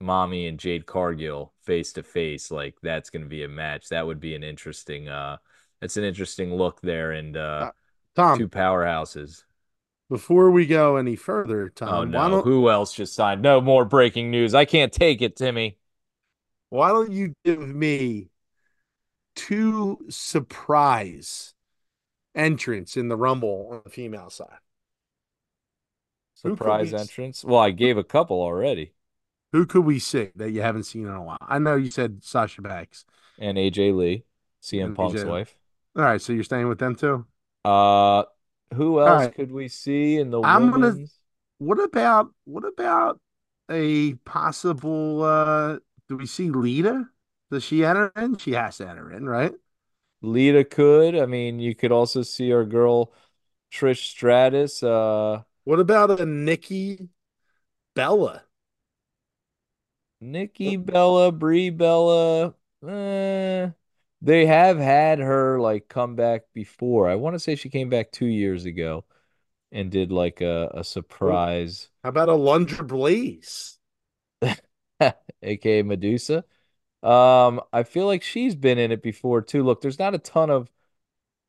Mami and Jade Cargill face to face. Like that's going to be a match. That would be an interesting. uh It's an interesting look there, and uh, Tom, two powerhouses. Before we go any further, Oh Tom, no! why don't Who else just signed? No more breaking news. I can't take it, Timmy. why don't you give me two surprise entrants in the Rumble on the female side? Surprise entrance. Well, I gave a couple already, Who could we see that you haven't seen in a while? I know you said Sasha Banks. and AJ Lee, CM And Punk's AJ. wife. All right, so you're staying with them too. Uh, who else right. could we see in the I'm gonna- What about what about a possible? uh Do we see Lita? Does she enter in? She has to enter in, right? Lita could. I mean, you could also see our girl Trish Stratus. Uh, What about a Nikki Bella? Nikki Bella, Brie Bella. Eh, they have had her like come back before. I want to say she came back two years ago and did like a, a surprise, How about <laughs> a Lundra Blaze? aka Medusa. Um, I feel like she's been in it before too. Look, there's not a ton of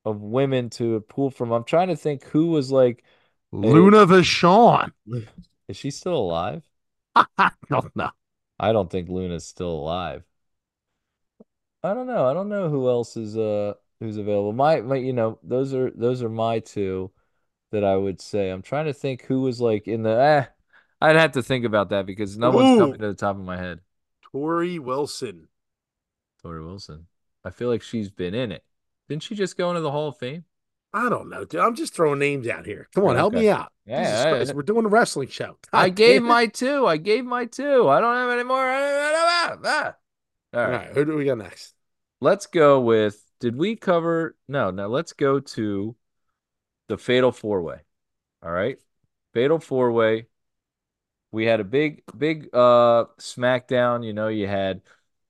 of women to pull from. I'm trying to think who was like, Luna Vachon. is she still alive? <laughs> I don't know. I don't think Luna's still alive. I don't know. I don't know who else is uh who's available. My my you know, those are those are my two that I would say. I'm trying to think who was like in the eh, I'd have to think about that because no one's Ooh. coming to the top of my head. Torrie Wilson. Torrie Wilson. I feel like she's been in it. Didn't she just go into the Hall of Fame? I don't know, dude. I'm just throwing names out here. Come on, help me out. Yeah, we're doing a wrestling show. <laughs> I God gave my two. I gave my two. I don't have any more. Ah. All All right. right, who do we got next? let's go with did we cover no no let's go to the fatal four way all right fatal four way we had a big big uh smackdown you know you had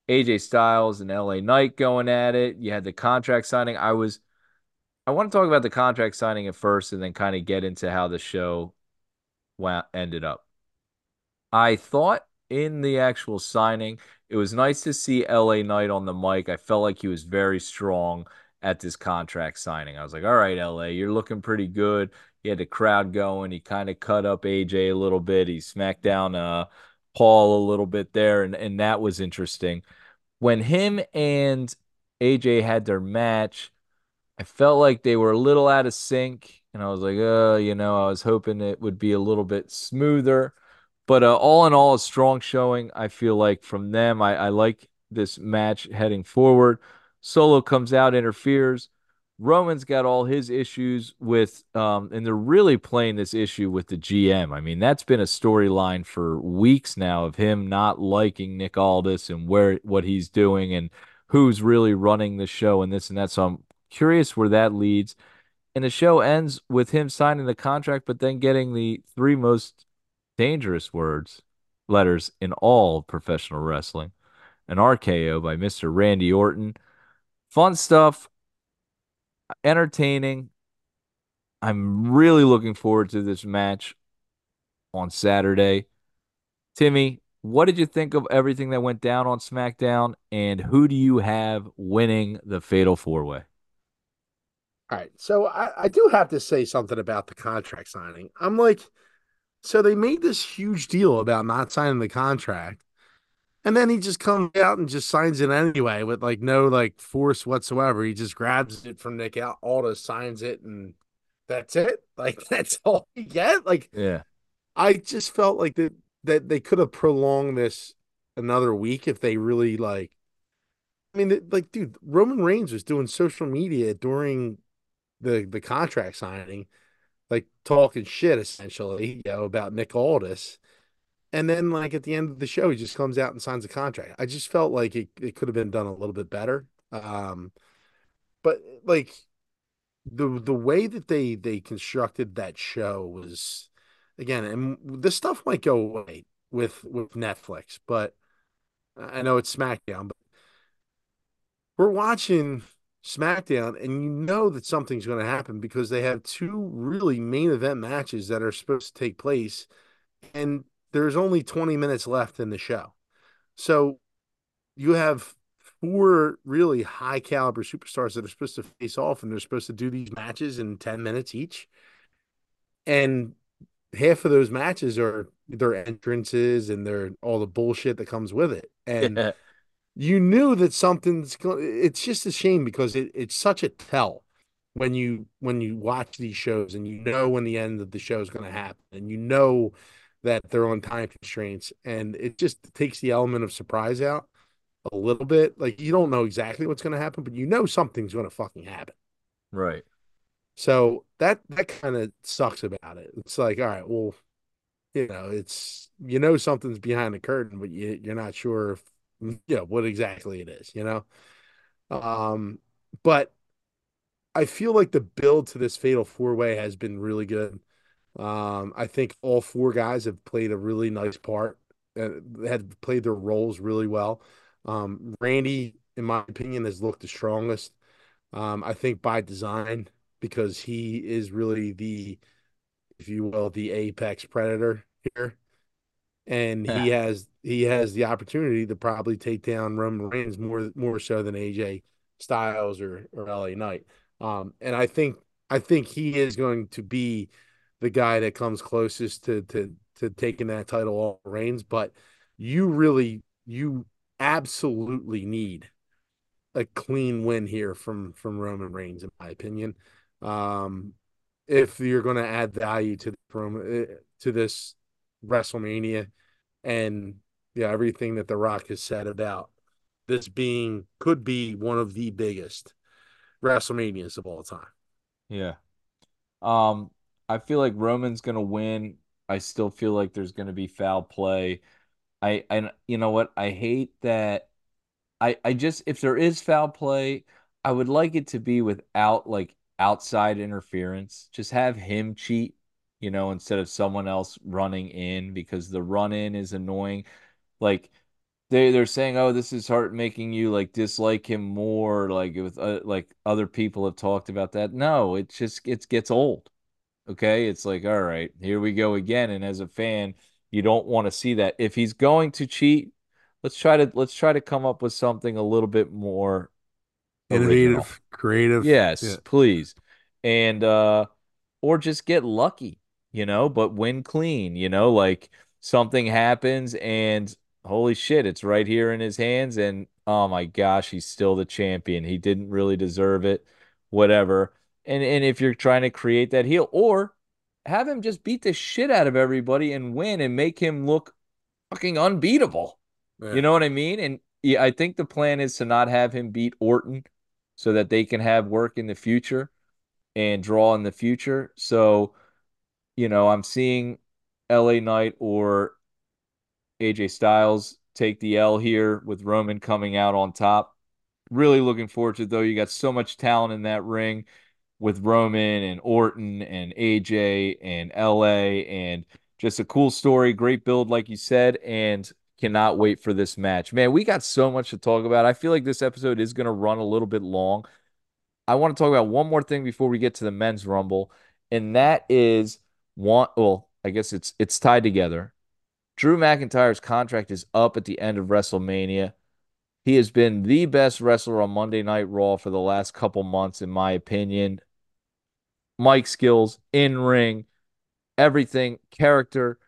AJ Styles and LA Knight going at it you had the contract signing I was I want to talk about the contract signing at first and then kind of get into how the show ended up I thought in the actual signing, it was nice to see LA Knight on the mic. I felt like he was very strong at this contract signing. I was like, all right, LA, you're looking pretty good. He had the crowd going. He kind of cut up AJ a little bit. He smacked down uh Paul a little bit there, and, and that was interesting. when him and AJ had their match, I felt like they were a little out of sync, and I was like, uh, you know, I was hoping it would be a little bit smoother. But uh, all in all, a strong showing. I feel like from them, I, I like this match heading forward. Solo comes out, interferes. Roman's got all his issues with, um, and they're really playing this issue with the GM. I mean, that's been a storyline for weeks now of him not liking Nick Aldis and where what he's doing and who's really running the show and this and that. So I'm curious where that leads. And the show ends with him signing the contract, but then getting the three most dangerous words, letters in all professional wrestling an RKO by Mr. Randy Orton. Fun stuff entertaining. I'm really looking forward to this match on Saturday. Timmy, what did you think of everything that went down on SmackDown, and who do you have winning the Fatal Four Way? All right, so I, I do have to say something about the contract signing. I'm like, so they made this huge deal about not signing the contract, and then he just comes out and just signs it anyway with like no like force whatsoever. He just grabs it from Nick Aldis, signs it, and that's it. Like <laughs> that's all he get. Like yeah, I just felt like that that they could have prolonged this another week if they really like. I mean, like, dude, Roman Reigns was doing social media during the the contract signing, like talking shit essentially, you know, about Nick Aldis. And then, like at the end of the show, he just comes out and signs a contract. I just felt like it, it could have been done a little bit better. Um, but like the the way that they they constructed that show was again, and this stuff might go away with with Netflix, but I know it's SmackDown, but we're watching SmackDown, and you know that something's going to happen because they have two really main event matches that are supposed to take place, and there's only 20 minutes left in the show. So you have four really high caliber superstars that are supposed to face off and they're supposed to do these matches in 10 minutes each. And half of those matches are their entrances and their all the bullshit that comes with it. And. You knew that something's going it's just a shame because it, it's such a tell when you when you watch these shows and you know when the end of the show is going to happen and you know that they're on time constraints and it just takes the element of surprise out a little bit. Like you don't know exactly what's going to happen, but you know something's going to fucking happen. Right. So that that kind of sucks about it. It's like, all right, well, you know, it's you know something's behind the curtain, but you you're not sure if you know what exactly it is, you know. Um, but I feel like the build to this fatal four way has been really good. Um, I think all four guys have played a really nice part and had played their roles really well. Um, Randy, in my opinion, has looked the strongest. Um, I think by design because he is really the, if you will, the apex predator here, and he <laughs> has he has the opportunity to probably take down Roman Reigns more more so than AJ Styles or or LA Knight. Um, and I think I think he is going to be the guy that comes closest to to to taking that title all Reigns, but you really you absolutely need a clean win here from from Roman Reigns, in my opinion. Um, if you're going to add value to the eh, to this WrestleMania, and yeah, everything that The Rock has said about this being could be one of the biggest WrestleManias of all time. Yeah. Um, I feel like Roman's gonna win. I still feel like there's gonna be foul play. I I you know what? I hate that. I I just if there is foul play, I would like it to be without like outside interference. Just have him cheat, you know, instead of someone else running in because the run in is annoying. Like they they're saying, "Oh, this is heart making you like dislike him more." Like with uh, like other people have talked about that. No, it just it gets old. Okay. It's like, all right, here we go again. And as a fan, you don't want to see that. If he's going to cheat, let's try to let's try to come up with something a little bit more innovative, original. creative. Yes, yeah. please. And uh or just get lucky, you know, but win clean, you know, like something happens and holy shit, it's right here in his hands. And oh my gosh, he's still the champion. He didn't really deserve it, whatever. And and if you're trying to create that heel, or have him just beat the shit out of everybody and win and make him look fucking unbeatable. Yeah. You know what I mean? And yeah, I think the plan is to not have him beat Orton so that they can have work in the future and draw in the future. So, you know, I'm seeing LA Knight or AJ Styles take the L here with Roman coming out on top. Really looking forward to it, though. You got so much talent in that ring with Roman and Orton and AJ and LA and just a cool story, great build, like you said, and cannot wait for this match. Man, we got so much to talk about. I feel like this episode is going to run a little bit long. I want to talk about one more thing before we get to the men's rumble, and that is one. Well, I guess it's it's tied together. Drew McIntyre's contract is up at the end of WrestleMania. He has been the best wrestler on Monday Night Raw for the last couple months, in my opinion. Mic skills, in ring, everything, character.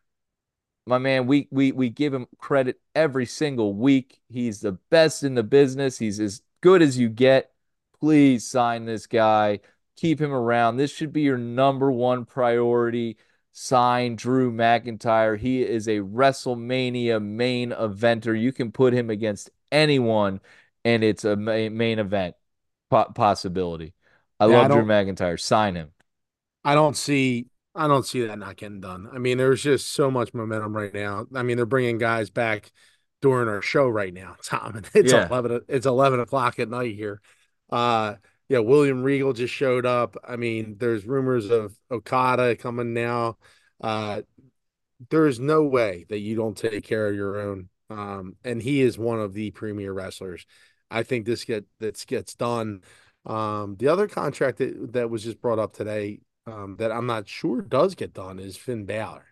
My man, we we we give him credit every single week. He's the best in the business. He's as good as you get. Please sign this guy. Keep him around. This should be your number one priority. Sign Drew McIntyre. He is a WrestleMania main eventer. You can put him against anyone, and it's a main event possibility. I Yeah, I love Drew McIntyre. Sign him. I don't see I don't see that not getting done. I mean, there's just so much momentum right now. I mean, they're bringing guys back during our show right now, <laughs> Tom. And it's Yeah. eleven. It's eleven o'clock at night here. Uh, yeah, William Regal just showed up. I mean, there's rumors of Okada coming now. Uh, there's no way that you don't take care of your own. Um, and he is one of the premier wrestlers. I think this get this gets done. Um, the other contract that, that was just brought up today, um, that I'm not sure does get done is Finn Balor.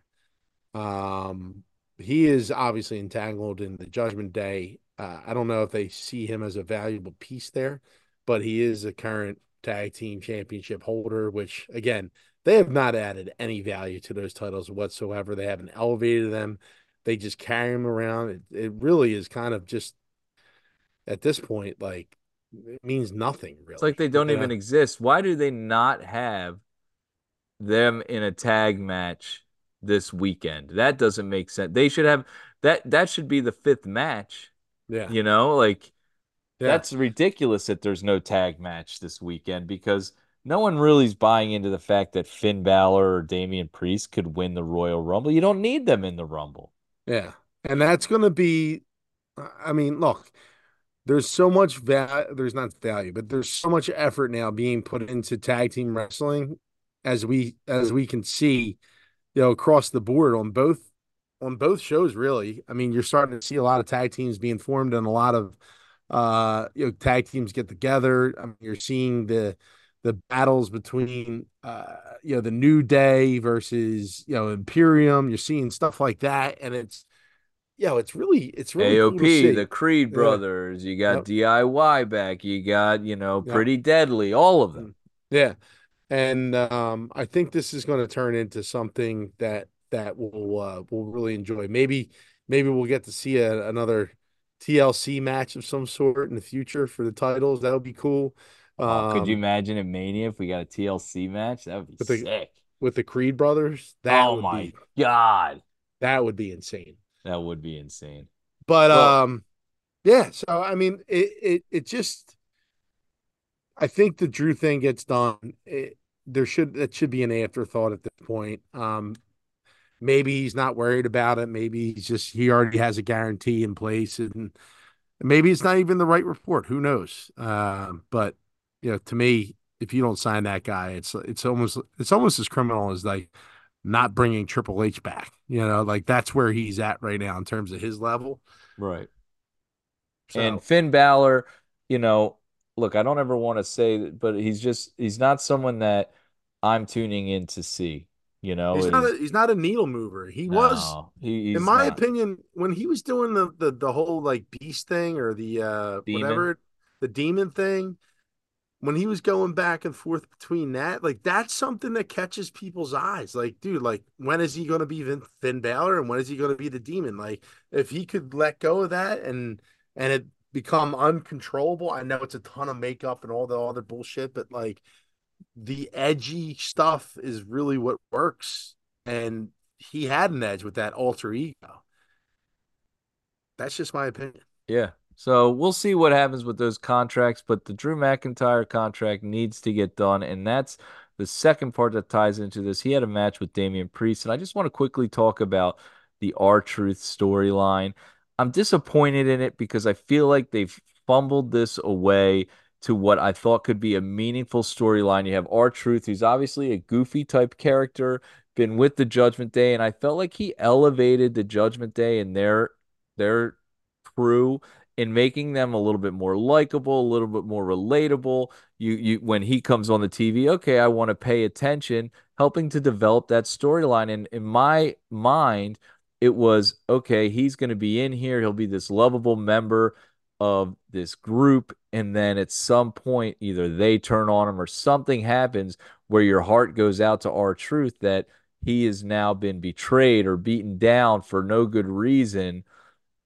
Um, he is obviously entangled in the Judgment Day. Uh, I don't know if they see him as a valuable piece there, but he is a current tag team championship holder, which again, they have not added any value to those titles whatsoever. They haven't elevated them. They just carry them around. It, it really is kind of just at this point, like it means nothing really. It's like they don't you even know? exist. Why do they not have them in a tag match this weekend? That doesn't make sense. They should have that that should be the fifth match, Yeah. you know? Like Yeah. that's ridiculous that there's no tag match this weekend because no one really is buying into the fact that Finn Balor or Damian Priest could win the Royal Rumble. You don't need them in the Rumble. Yeah. And that's going to be, I mean, look, there's so much value, there's not value, but there's so much effort now being put into tag team wrestling as we, as we can see, you know, across the board on both, on both shows, really. I mean, you're starting to see a lot of tag teams being formed and a lot of, uh, you know, tag teams get together. I mean, you're seeing the, the battles between uh you know the new day versus you know imperium you're seeing stuff like that and it's you know it's really it's really AOP, see. the Creed Yeah. brothers, you got Yep. DIY back, you got, you know, Yep. Pretty Deadly, all of them. yeah and um i think this is going to turn into something that that we'll uh we'll really enjoy maybe maybe we'll get to see a, another tlc match of some sort in the future for the titles that would be cool Oh, could you Um, imagine at Mania if we got a TLC match? That would be With the- sick. with the creed brothers that oh would my be god, that would be insane that would be insane. But Well- um yeah, so I mean it it it just I think the Drew thing gets done. It, there should that should be an afterthought at this point. Um maybe he's not worried about it. Maybe he's just he already has a guarantee in place and maybe it's not even the right report. Who knows? Um but you know, to me, if you don't sign that guy, it's it's almost it's almost as criminal as like not bringing Triple H back. You know, like that's where he's at right now in terms of his level. Right. So, And Finn Balor, you know, look, I don't ever want to say that, but he's just he's not someone that I'm tuning in to see. You know, he's not a he's not a needle mover. He was, he- in my not. opinion, when he was doing the, the the whole like beast thing or the uh Demon? whatever the demon thing. when he was going back and forth between that, like that's something that catches people's eyes. Like, dude, like when is he going to be Finn, Finn Balor and when is he going to be the Demon? Like, if he could let go of that and and it become uncontrollable, I know it's a ton of makeup and all the other bullshit, but like the edgy stuff is really what works. And he had an edge with that alter ego. That's just my opinion. Yeah. So we'll see what happens with those contracts, but the Drew McIntyre contract needs to get done, and that's the second part that ties into this. He had a match with Damian Priest, and I just want to quickly talk about the R-Truth storyline. I'm disappointed in it because I feel like they've fumbled this away to what I thought could be a meaningful storyline. You have R-Truth, who's obviously a goofy type character, been with the Judgment Day, and I felt like he elevated the Judgment Day and their their crew in making them a little bit more likable, a little bit more relatable. You you when he comes on the TV, okay, I want to pay attention, helping to develop that storyline. And in my mind, it was okay, he's going to be in here, he'll be this lovable member of this group and then at some point either they turn on him or something happens where your heart goes out to R-Truth that he has now been betrayed or beaten down for no good reason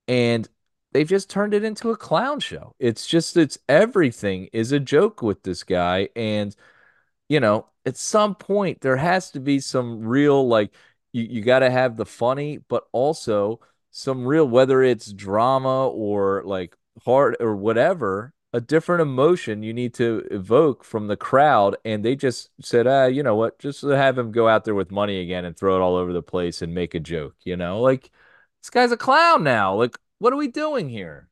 and they've just turned it into a clown show. It's just it's everything is a joke with this guy and you know, at some point there has to be some real like you, you got to have the funny but also some real whether it's drama or like heart or whatever a different emotion you need to evoke from the crowd and they just said ah you know what just have him go out there with money again and throw it all over the place and make a joke you know like this guy's a clown now like what are we doing here?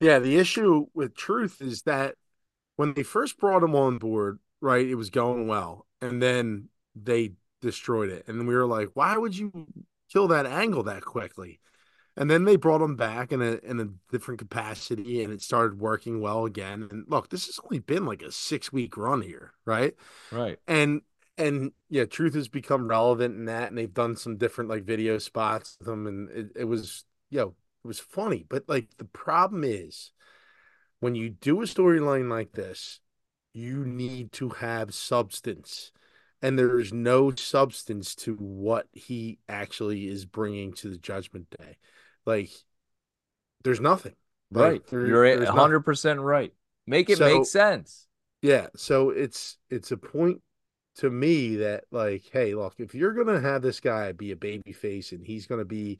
Yeah, the issue with Truth is that when they first brought him on board, right, it was going well, and then they destroyed it, and we were like, why would you kill that angle that quickly? And then they brought him back in a in a different capacity, and it started working well again. And look, this has only been like a six week run here, right? Right. And and yeah, truth has become relevant in that, and they've done some different like video spots with them, and it, it was you know it was funny, but like the problem is when you do a storyline like this, you need to have substance. And there is no substance to what he actually is bringing to the judgment day. Like, there's nothing. Right. There, You're 100% nothing. right. Make it so, make sense. Yeah. So it's, it's a point to me that, like, hey, look, if you're to have this guy be a baby face and he's to be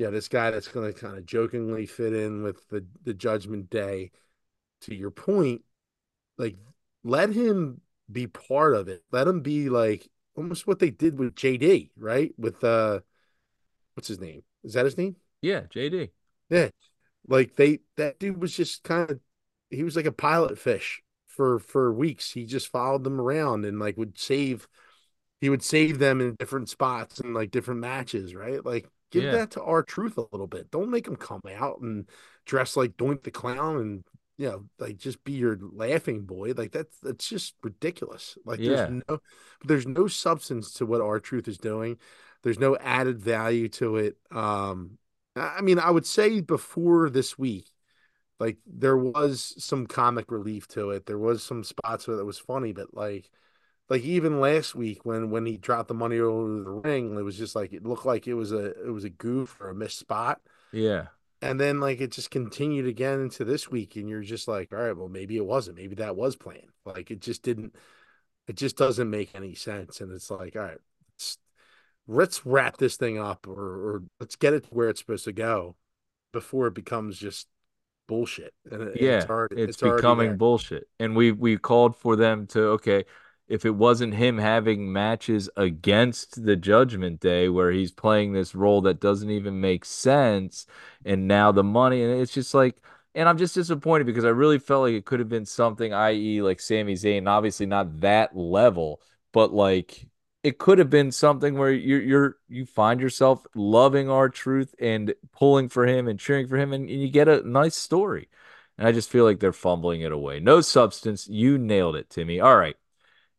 yeah, this guy that's to kind of jokingly fit in with the the Judgment Day. To your point, like let him be part of it. Let him be like almost what they did with JD, right? With uh, what's his name? Is that his name? Yeah, JD. Yeah, like they that dude was just kind of he was like a pilot fish for for weeks. He just followed them around and like would save. He would save them in different spots and like different matches, right? Like Give yeah. that to R-Truth a little bit. Don't make him come out and dress like Doink the Clown and you know, like just be your laughing boy. Like that's that's just ridiculous. Like yeah. there's no there's no substance to what R-Truth is doing. There's no added value to it. Um I mean, I would say before this week, like there was some comic relief to it. There was some spots where it was funny, but like like even last week when when he dropped the money over the ring, it was just like it looked like it was a it was a goof or a missed spot. Yeah. And then like it just continued again into this week, and you're just like, all right, well maybe it wasn't, maybe that was planned. Like it just didn't, it just doesn't make any sense. And it's like, all right, let's wrap this thing up, or or let's get it to where it's supposed to go before it becomes just bullshit. And yeah, it's, hard, it's, it's becoming bullshit. And we we called for them to okay if it wasn't him having matches against the Judgment Day where he's playing this role that doesn't even make sense, and now the money, and it's just like, and I'm just disappointed because I really felt like it could have been something, i.e., like Sami Zayn, obviously not that level, but like it could have been something where you're you're you find yourself loving R-Truth and pulling for him and cheering for him, and, and you get a nice story. And I just feel like they're fumbling it away. No substance. You nailed it, Timmy. All right.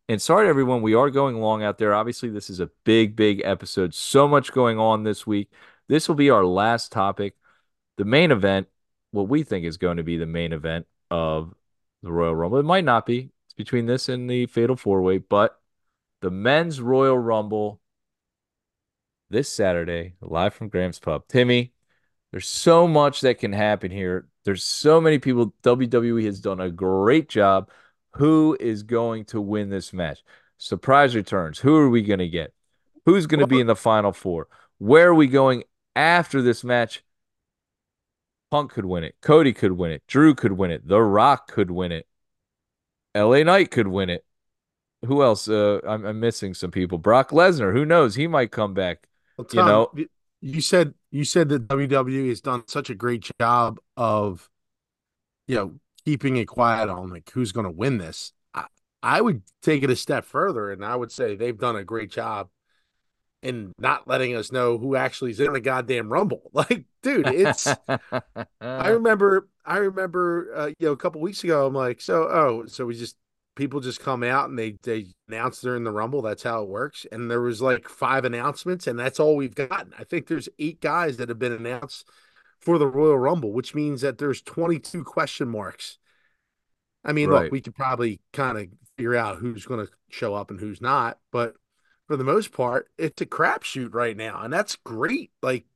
And sorry, everyone, we are going long out there. Obviously, this is a big, big episode. So much going on this week. This will be our last topic. The main event, what we think is going to be the main event of the Royal Rumble. It might not be. It's between this and the Fatal Four Way, but the men's Royal Rumble this Saturday, live from Graham's Pub. Timmy, there's so much that can happen here. There's so many people. WWE has done a great job. Who is going to win this match? Surprise returns. Who are we going to get? Who's going to be in the final four? Where are we going after this match? Punk could win it. Cody could win it. Drew could win it. The Rock could win it. LA Knight could win it. Who else? Uh, I'm, I'm missing some people. Brock Lesnar. Who knows? He might come back. Well, you know, you said you said that WWE has done such a great job of, you know, keeping it quiet on like who's going to win this. I, I would take it a step further, and I would say they've done a great job in not letting us know who actually is in the goddamn rumble. <laughs> Like, dude, it's. <laughs> I remember, I remember, uh, you know, a couple weeks ago, I'm like, so, oh, so we just people just come out and they they announce they're in the rumble. That's how it works. And there was like five announcements, and that's all we've gotten. I think there's eight guys that have been announced for the Royal Rumble, which means that there's 22 question marks. I mean, Right. look, we could probably kind of figure out who's going to show up and who's not, but for the most part, it's a crapshoot right now, and that's great. Like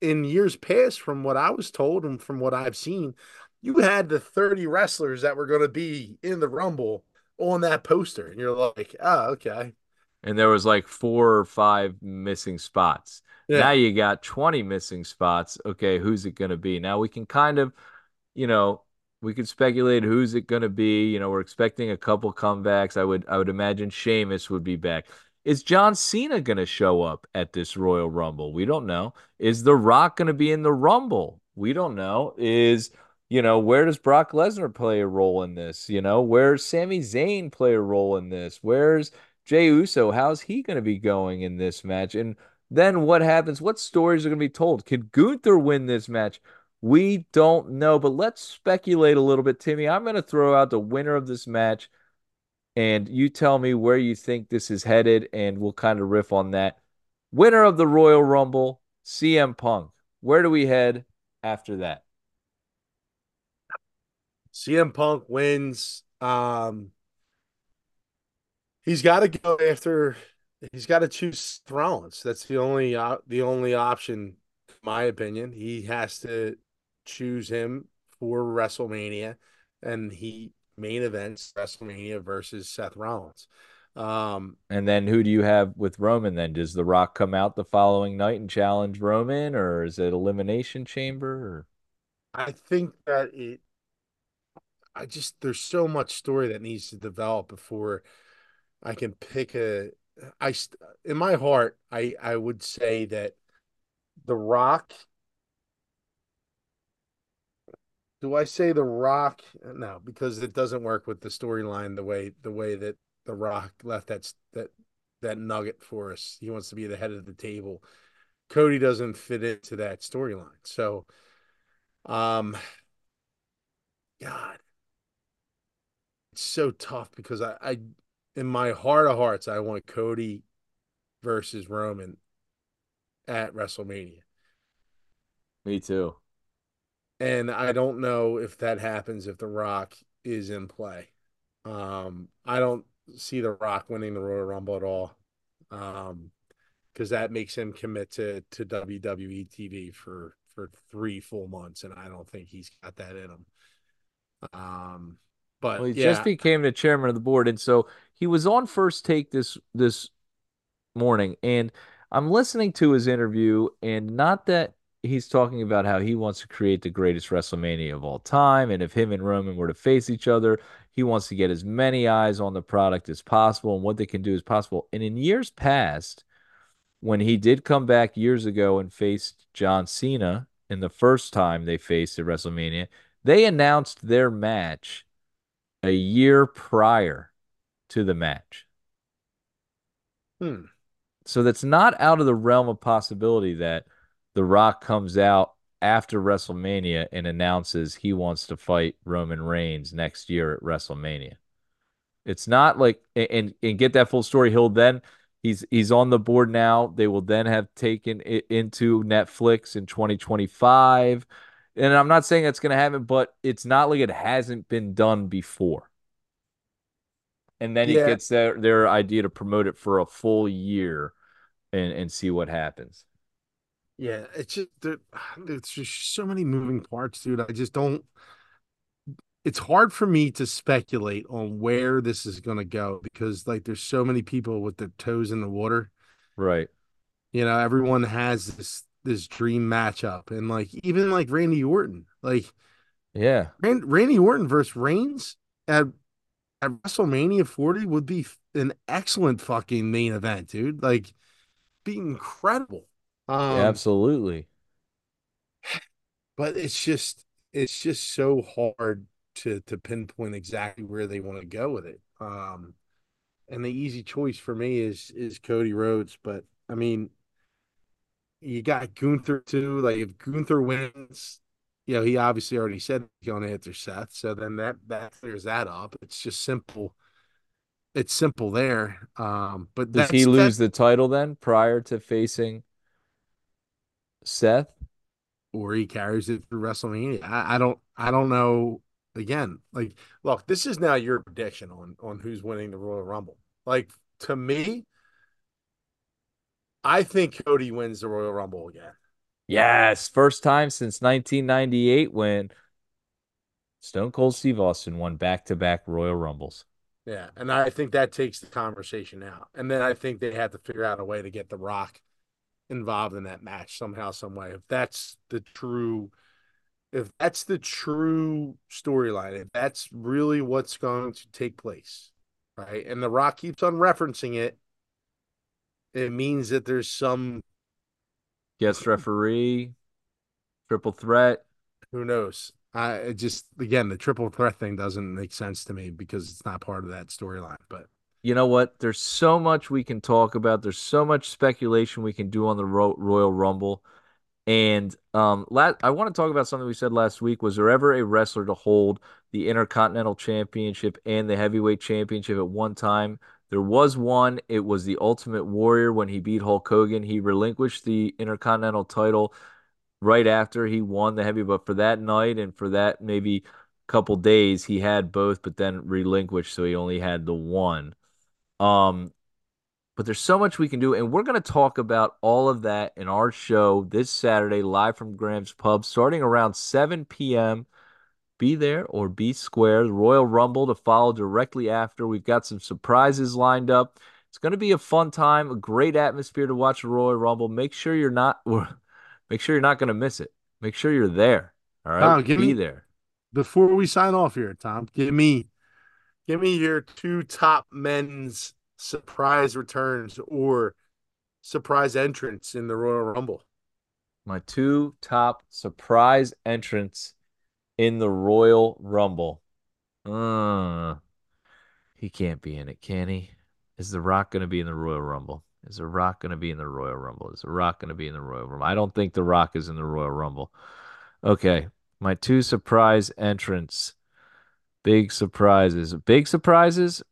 in years past, from what I was told and from what I've seen, you had the 30 wrestlers that were going to be in the Rumble on that poster, and you're like, oh, okay. and there was like four or five missing spots. Yeah. Now you got 20 missing spots. Okay, who's it going to be? Now we can kind of, you know, we could speculate who's it going to be. You know, we're expecting a couple comebacks. I would I would imagine Sheamus would be back. Is John Cena going to show up at this Royal Rumble? We don't know. Is The Rock going to be in the Rumble? We don't know. Is you know, where does Brock Lesnar play a role in this? You know, where's Sami Zayn play a role in this? Where's Jey Uso? How's he going to be going in this match? And then what happens? What stories are going to be told? Could Gunther win this match? We don't know, but let's speculate a little bit, Timmy. I'm going to throw out the winner of this match, and you tell me where you think this is headed, and we'll kind of riff on that. Winner of the Royal Rumble, CM Punk. Where do we head after that? CM Punk wins. Um, he's got to go after. He's got to choose Rollins. That's the only uh, the only option, in my opinion. He has to choose him for WrestleMania, and he main events WrestleMania versus Seth Rollins. Um, And then who do you have with Roman then? Does The Rock come out the following night and challenge Roman, or is it Elimination Chamber? Or... I think that it. I just there's so much story that needs to develop before I can pick a. I in my heart, I I would say that The Rock. Do I say The Rock? No, because it doesn't work with the storyline the way the way that The Rock left that that that nugget for us. He wants to be the head of the table. Cody doesn't fit into that storyline. So, um, God, it's so tough because I, I, in my heart of hearts, I want Cody versus Roman at WrestleMania. Me too. And I don't know if that happens if The Rock is in play. Um, I don't see The Rock winning the Royal Rumble at all. Um, because that makes him commit to to WWE TV for for three full months, and I don't think he's got that in him. Um, but Well, he yeah, just became the chairman of the board, and so he was on First Take this this morning, and I'm listening to his interview, and not that he's talking about how he wants to create the greatest WrestleMania of all time, and if him and Roman were to face each other, he wants to get as many eyes on the product as possible and what they can do as possible. And in years past, when he did come back years ago and faced John Cena in the first time they faced at WrestleMania, they announced their match a year prior to the match. Hmm. So that's not out of the realm of possibility that The Rock comes out after WrestleMania and announces he wants to fight Roman Reigns next year at WrestleMania. It's not like and and get that full story. He'll then he's he's on the board now. They will then have taken it into Netflix in 2025. And I'm not saying that's going to happen, but it's not like it hasn't been done before. and then Yeah. it gets their their idea to promote it for a full year and and see what happens. Yeah, it's just there, <sighs> there's just so many moving parts, dude. I just don't. It's hard for me to speculate on where this is going to go because, like, there's so many people with their toes in the water. Right. You know, everyone has this this dream matchup, and like even like Randy Orton, like Yeah. Rand, Randy Orton versus Reigns at at WrestleMania 40 would be an excellent fucking main event, dude. Like, be incredible. Um, Absolutely. but it's just it's just so hard to to pinpoint exactly where they want to go with it. Um, and the easy choice for me is is Cody Rhodes, but I mean, you got Gunther too. Like if Gunther wins, you know he obviously already said he's going to enter Seth, so then that that clears that up. It's just simple. It's simple there. Um, but Does he lose that- the title then prior to facing Seth? or he carries it through WrestleMania. I, I don't I don't know. Again, like look, this is now your prediction on on who's winning the Royal Rumble. Like to me, I think Cody wins the Royal Rumble again. Yes, first time since 1998 when Stone Cold Steve Austin won back-to-back Royal Rumbles. Yeah, and I think that takes the conversation out. And then I think they have to figure out a way to get The Rock involved in that match somehow, some way. If that's the true, if that's the true storyline, if that's really what's going to take place, right? And The Rock keeps on referencing it, it means that there's some Guest referee, triple threat. who knows. I just again the triple threat thing doesn't make sense to me because it's not part of that storyline. But You know what? There's so much we can talk about. There's so much speculation we can do on the Ro- Royal Rumble. And um, la- I want to talk about something we said last week. Was there ever a wrestler to hold the Intercontinental Championship and the Heavyweight Championship at one time? There was one. It was the Ultimate Warrior when he beat Hulk Hogan. He relinquished the Intercontinental title right after he won the heavy, but for that night and for that maybe couple days, he had both, but then relinquished, so he only had the one. Um, but there's so much we can do, and we're going to talk about all of that in our show this Saturday, live from Graham's Pub, starting around 7 p.m. Be there or be square. The Royal Rumble to follow directly after. We've got some surprises lined up. It's going to be a fun time, a great atmosphere to watch the Royal Rumble. Make sure you're not, <laughs> make sure you're not going to miss it. Make sure you're there. All right, give be me- there. before we sign off here, Tom, give me give me your two top men's surprise returns or surprise entrance in the Royal Rumble. my two top surprise entrants in the Royal Rumble. Uh, he can't be in it, can he? Is The Rock going to be in the Royal Rumble? Is The Rock going to be in the Royal Rumble? Is The Rock going to be in the Royal Rumble? I don't think The Rock is in the Royal Rumble. Okay, my two surprise entrants. Big surprises. Big surprises?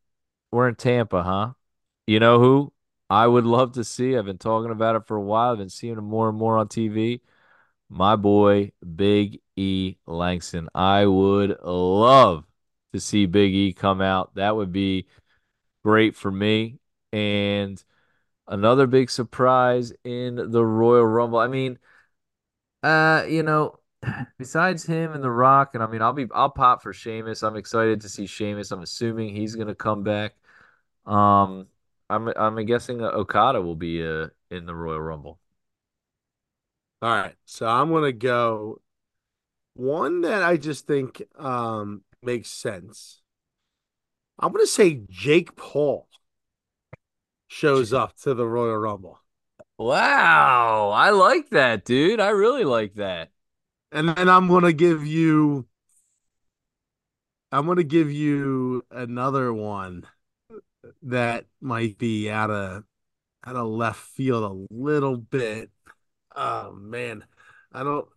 We're in Tampa, huh? You know who I would love to see? I've been talking about it for a while. I've been seeing him more and more on TV. My boy, Big E Langston. I would love to see Big E come out. That would be great for me. And another big surprise in the Royal Rumble. I mean, uh, you know, <sighs> besides him and The Rock, and I mean, I'll be I'll pop for Sheamus. I'm excited to see Sheamus. I'm assuming he's gonna come back. Um, I'm I'm guessing Okada will be uh in the Royal Rumble. All right. So I'm gonna go one that I just think um makes sense. I'm gonna say Jake Paul shows up to the Royal Rumble. Wow, I like that, dude. I really like that. And then I'm gonna give you I'm gonna give you another one that might be out of out of left field a little bit. Oh man. I don't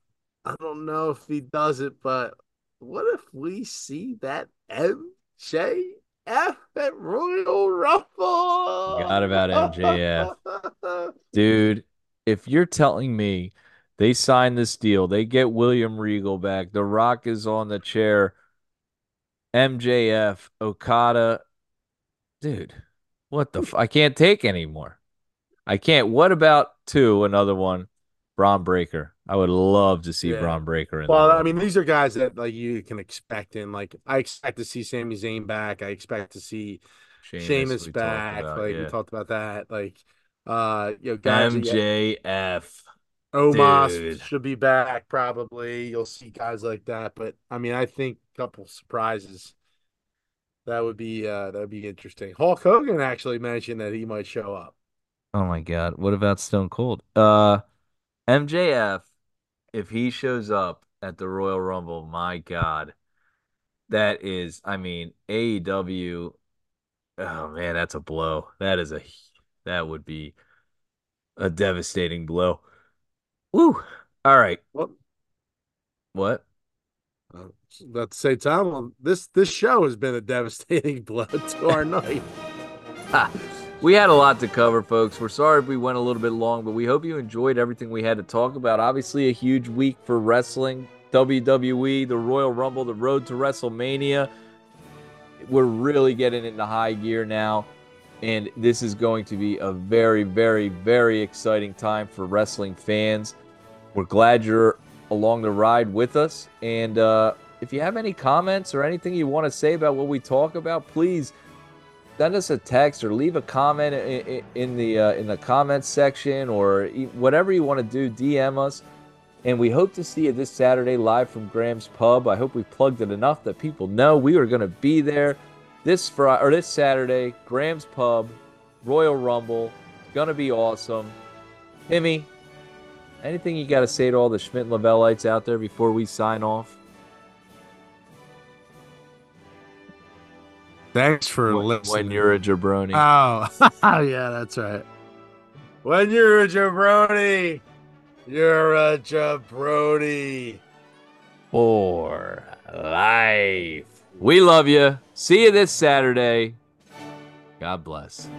I don't know if he does it, but what if we see that MJF at Royal Rumble? Forgot about MJF. <laughs> Dude, if you're telling me they sign this deal, they get William Regal back, The Rock is on the chair, MJF, Okada, dude, what the? F- I can't take anymore. I can't. What about two? Another one, Bron Breakker. I would love to see Yeah. Bron Breakker. In Well, I mean, these are guys that like you can expect in. Like, I expect to see Sami Zayn back. I expect to see Sheamus, Sheamus back. about, like yeah. we talked about that. Like, uh, you know, guys. MJF. Omos Dude. should be back probably. You'll see guys like that, but I mean, I think a couple surprises. That would be uh that would be interesting. Hulk Hogan actually mentioned that he might show up. Oh my God. What about Stone Cold? Uh, MJF, if he shows up at the Royal Rumble, my God, that is, I mean, AEW. Oh man, that's a blow. That is a, that would be a devastating blow. Woo. All right. Well, What? uh, about to say, Tom, this this show has been a devastating <laughs> blow to our night. <laughs> We had a lot to cover, folks. We're sorry if we went a little bit long, but we hope you enjoyed everything we had to talk about. Obviously, a huge week for wrestling, WWE, the Royal Rumble, the road to WrestleMania. We're really getting into high gear now, and this is going to be a very, very, very exciting time for wrestling fans. We're glad you're along the ride with us. And uh, if you have any comments or anything you want to say about what we talk about, please send us a text or leave a comment in, in, the uh, in the comments section or whatever you want to do. DM us, and we hope to see you this Saturday live from Graham's Pub. I hope we plugged it enough that people know we are going to be there this Friday or this Saturday. Graham's Pub, Royal Rumble, going to be awesome. Timmy, anything you got to say to all the Schmidt Lavellites out there before we sign off? Thanks for When, listening. when you're a jabroni. Oh, <laughs> oh, yeah, that's right. When you're a jabroni, you're a jabroni. for life. We love you. See you this Saturday. God bless.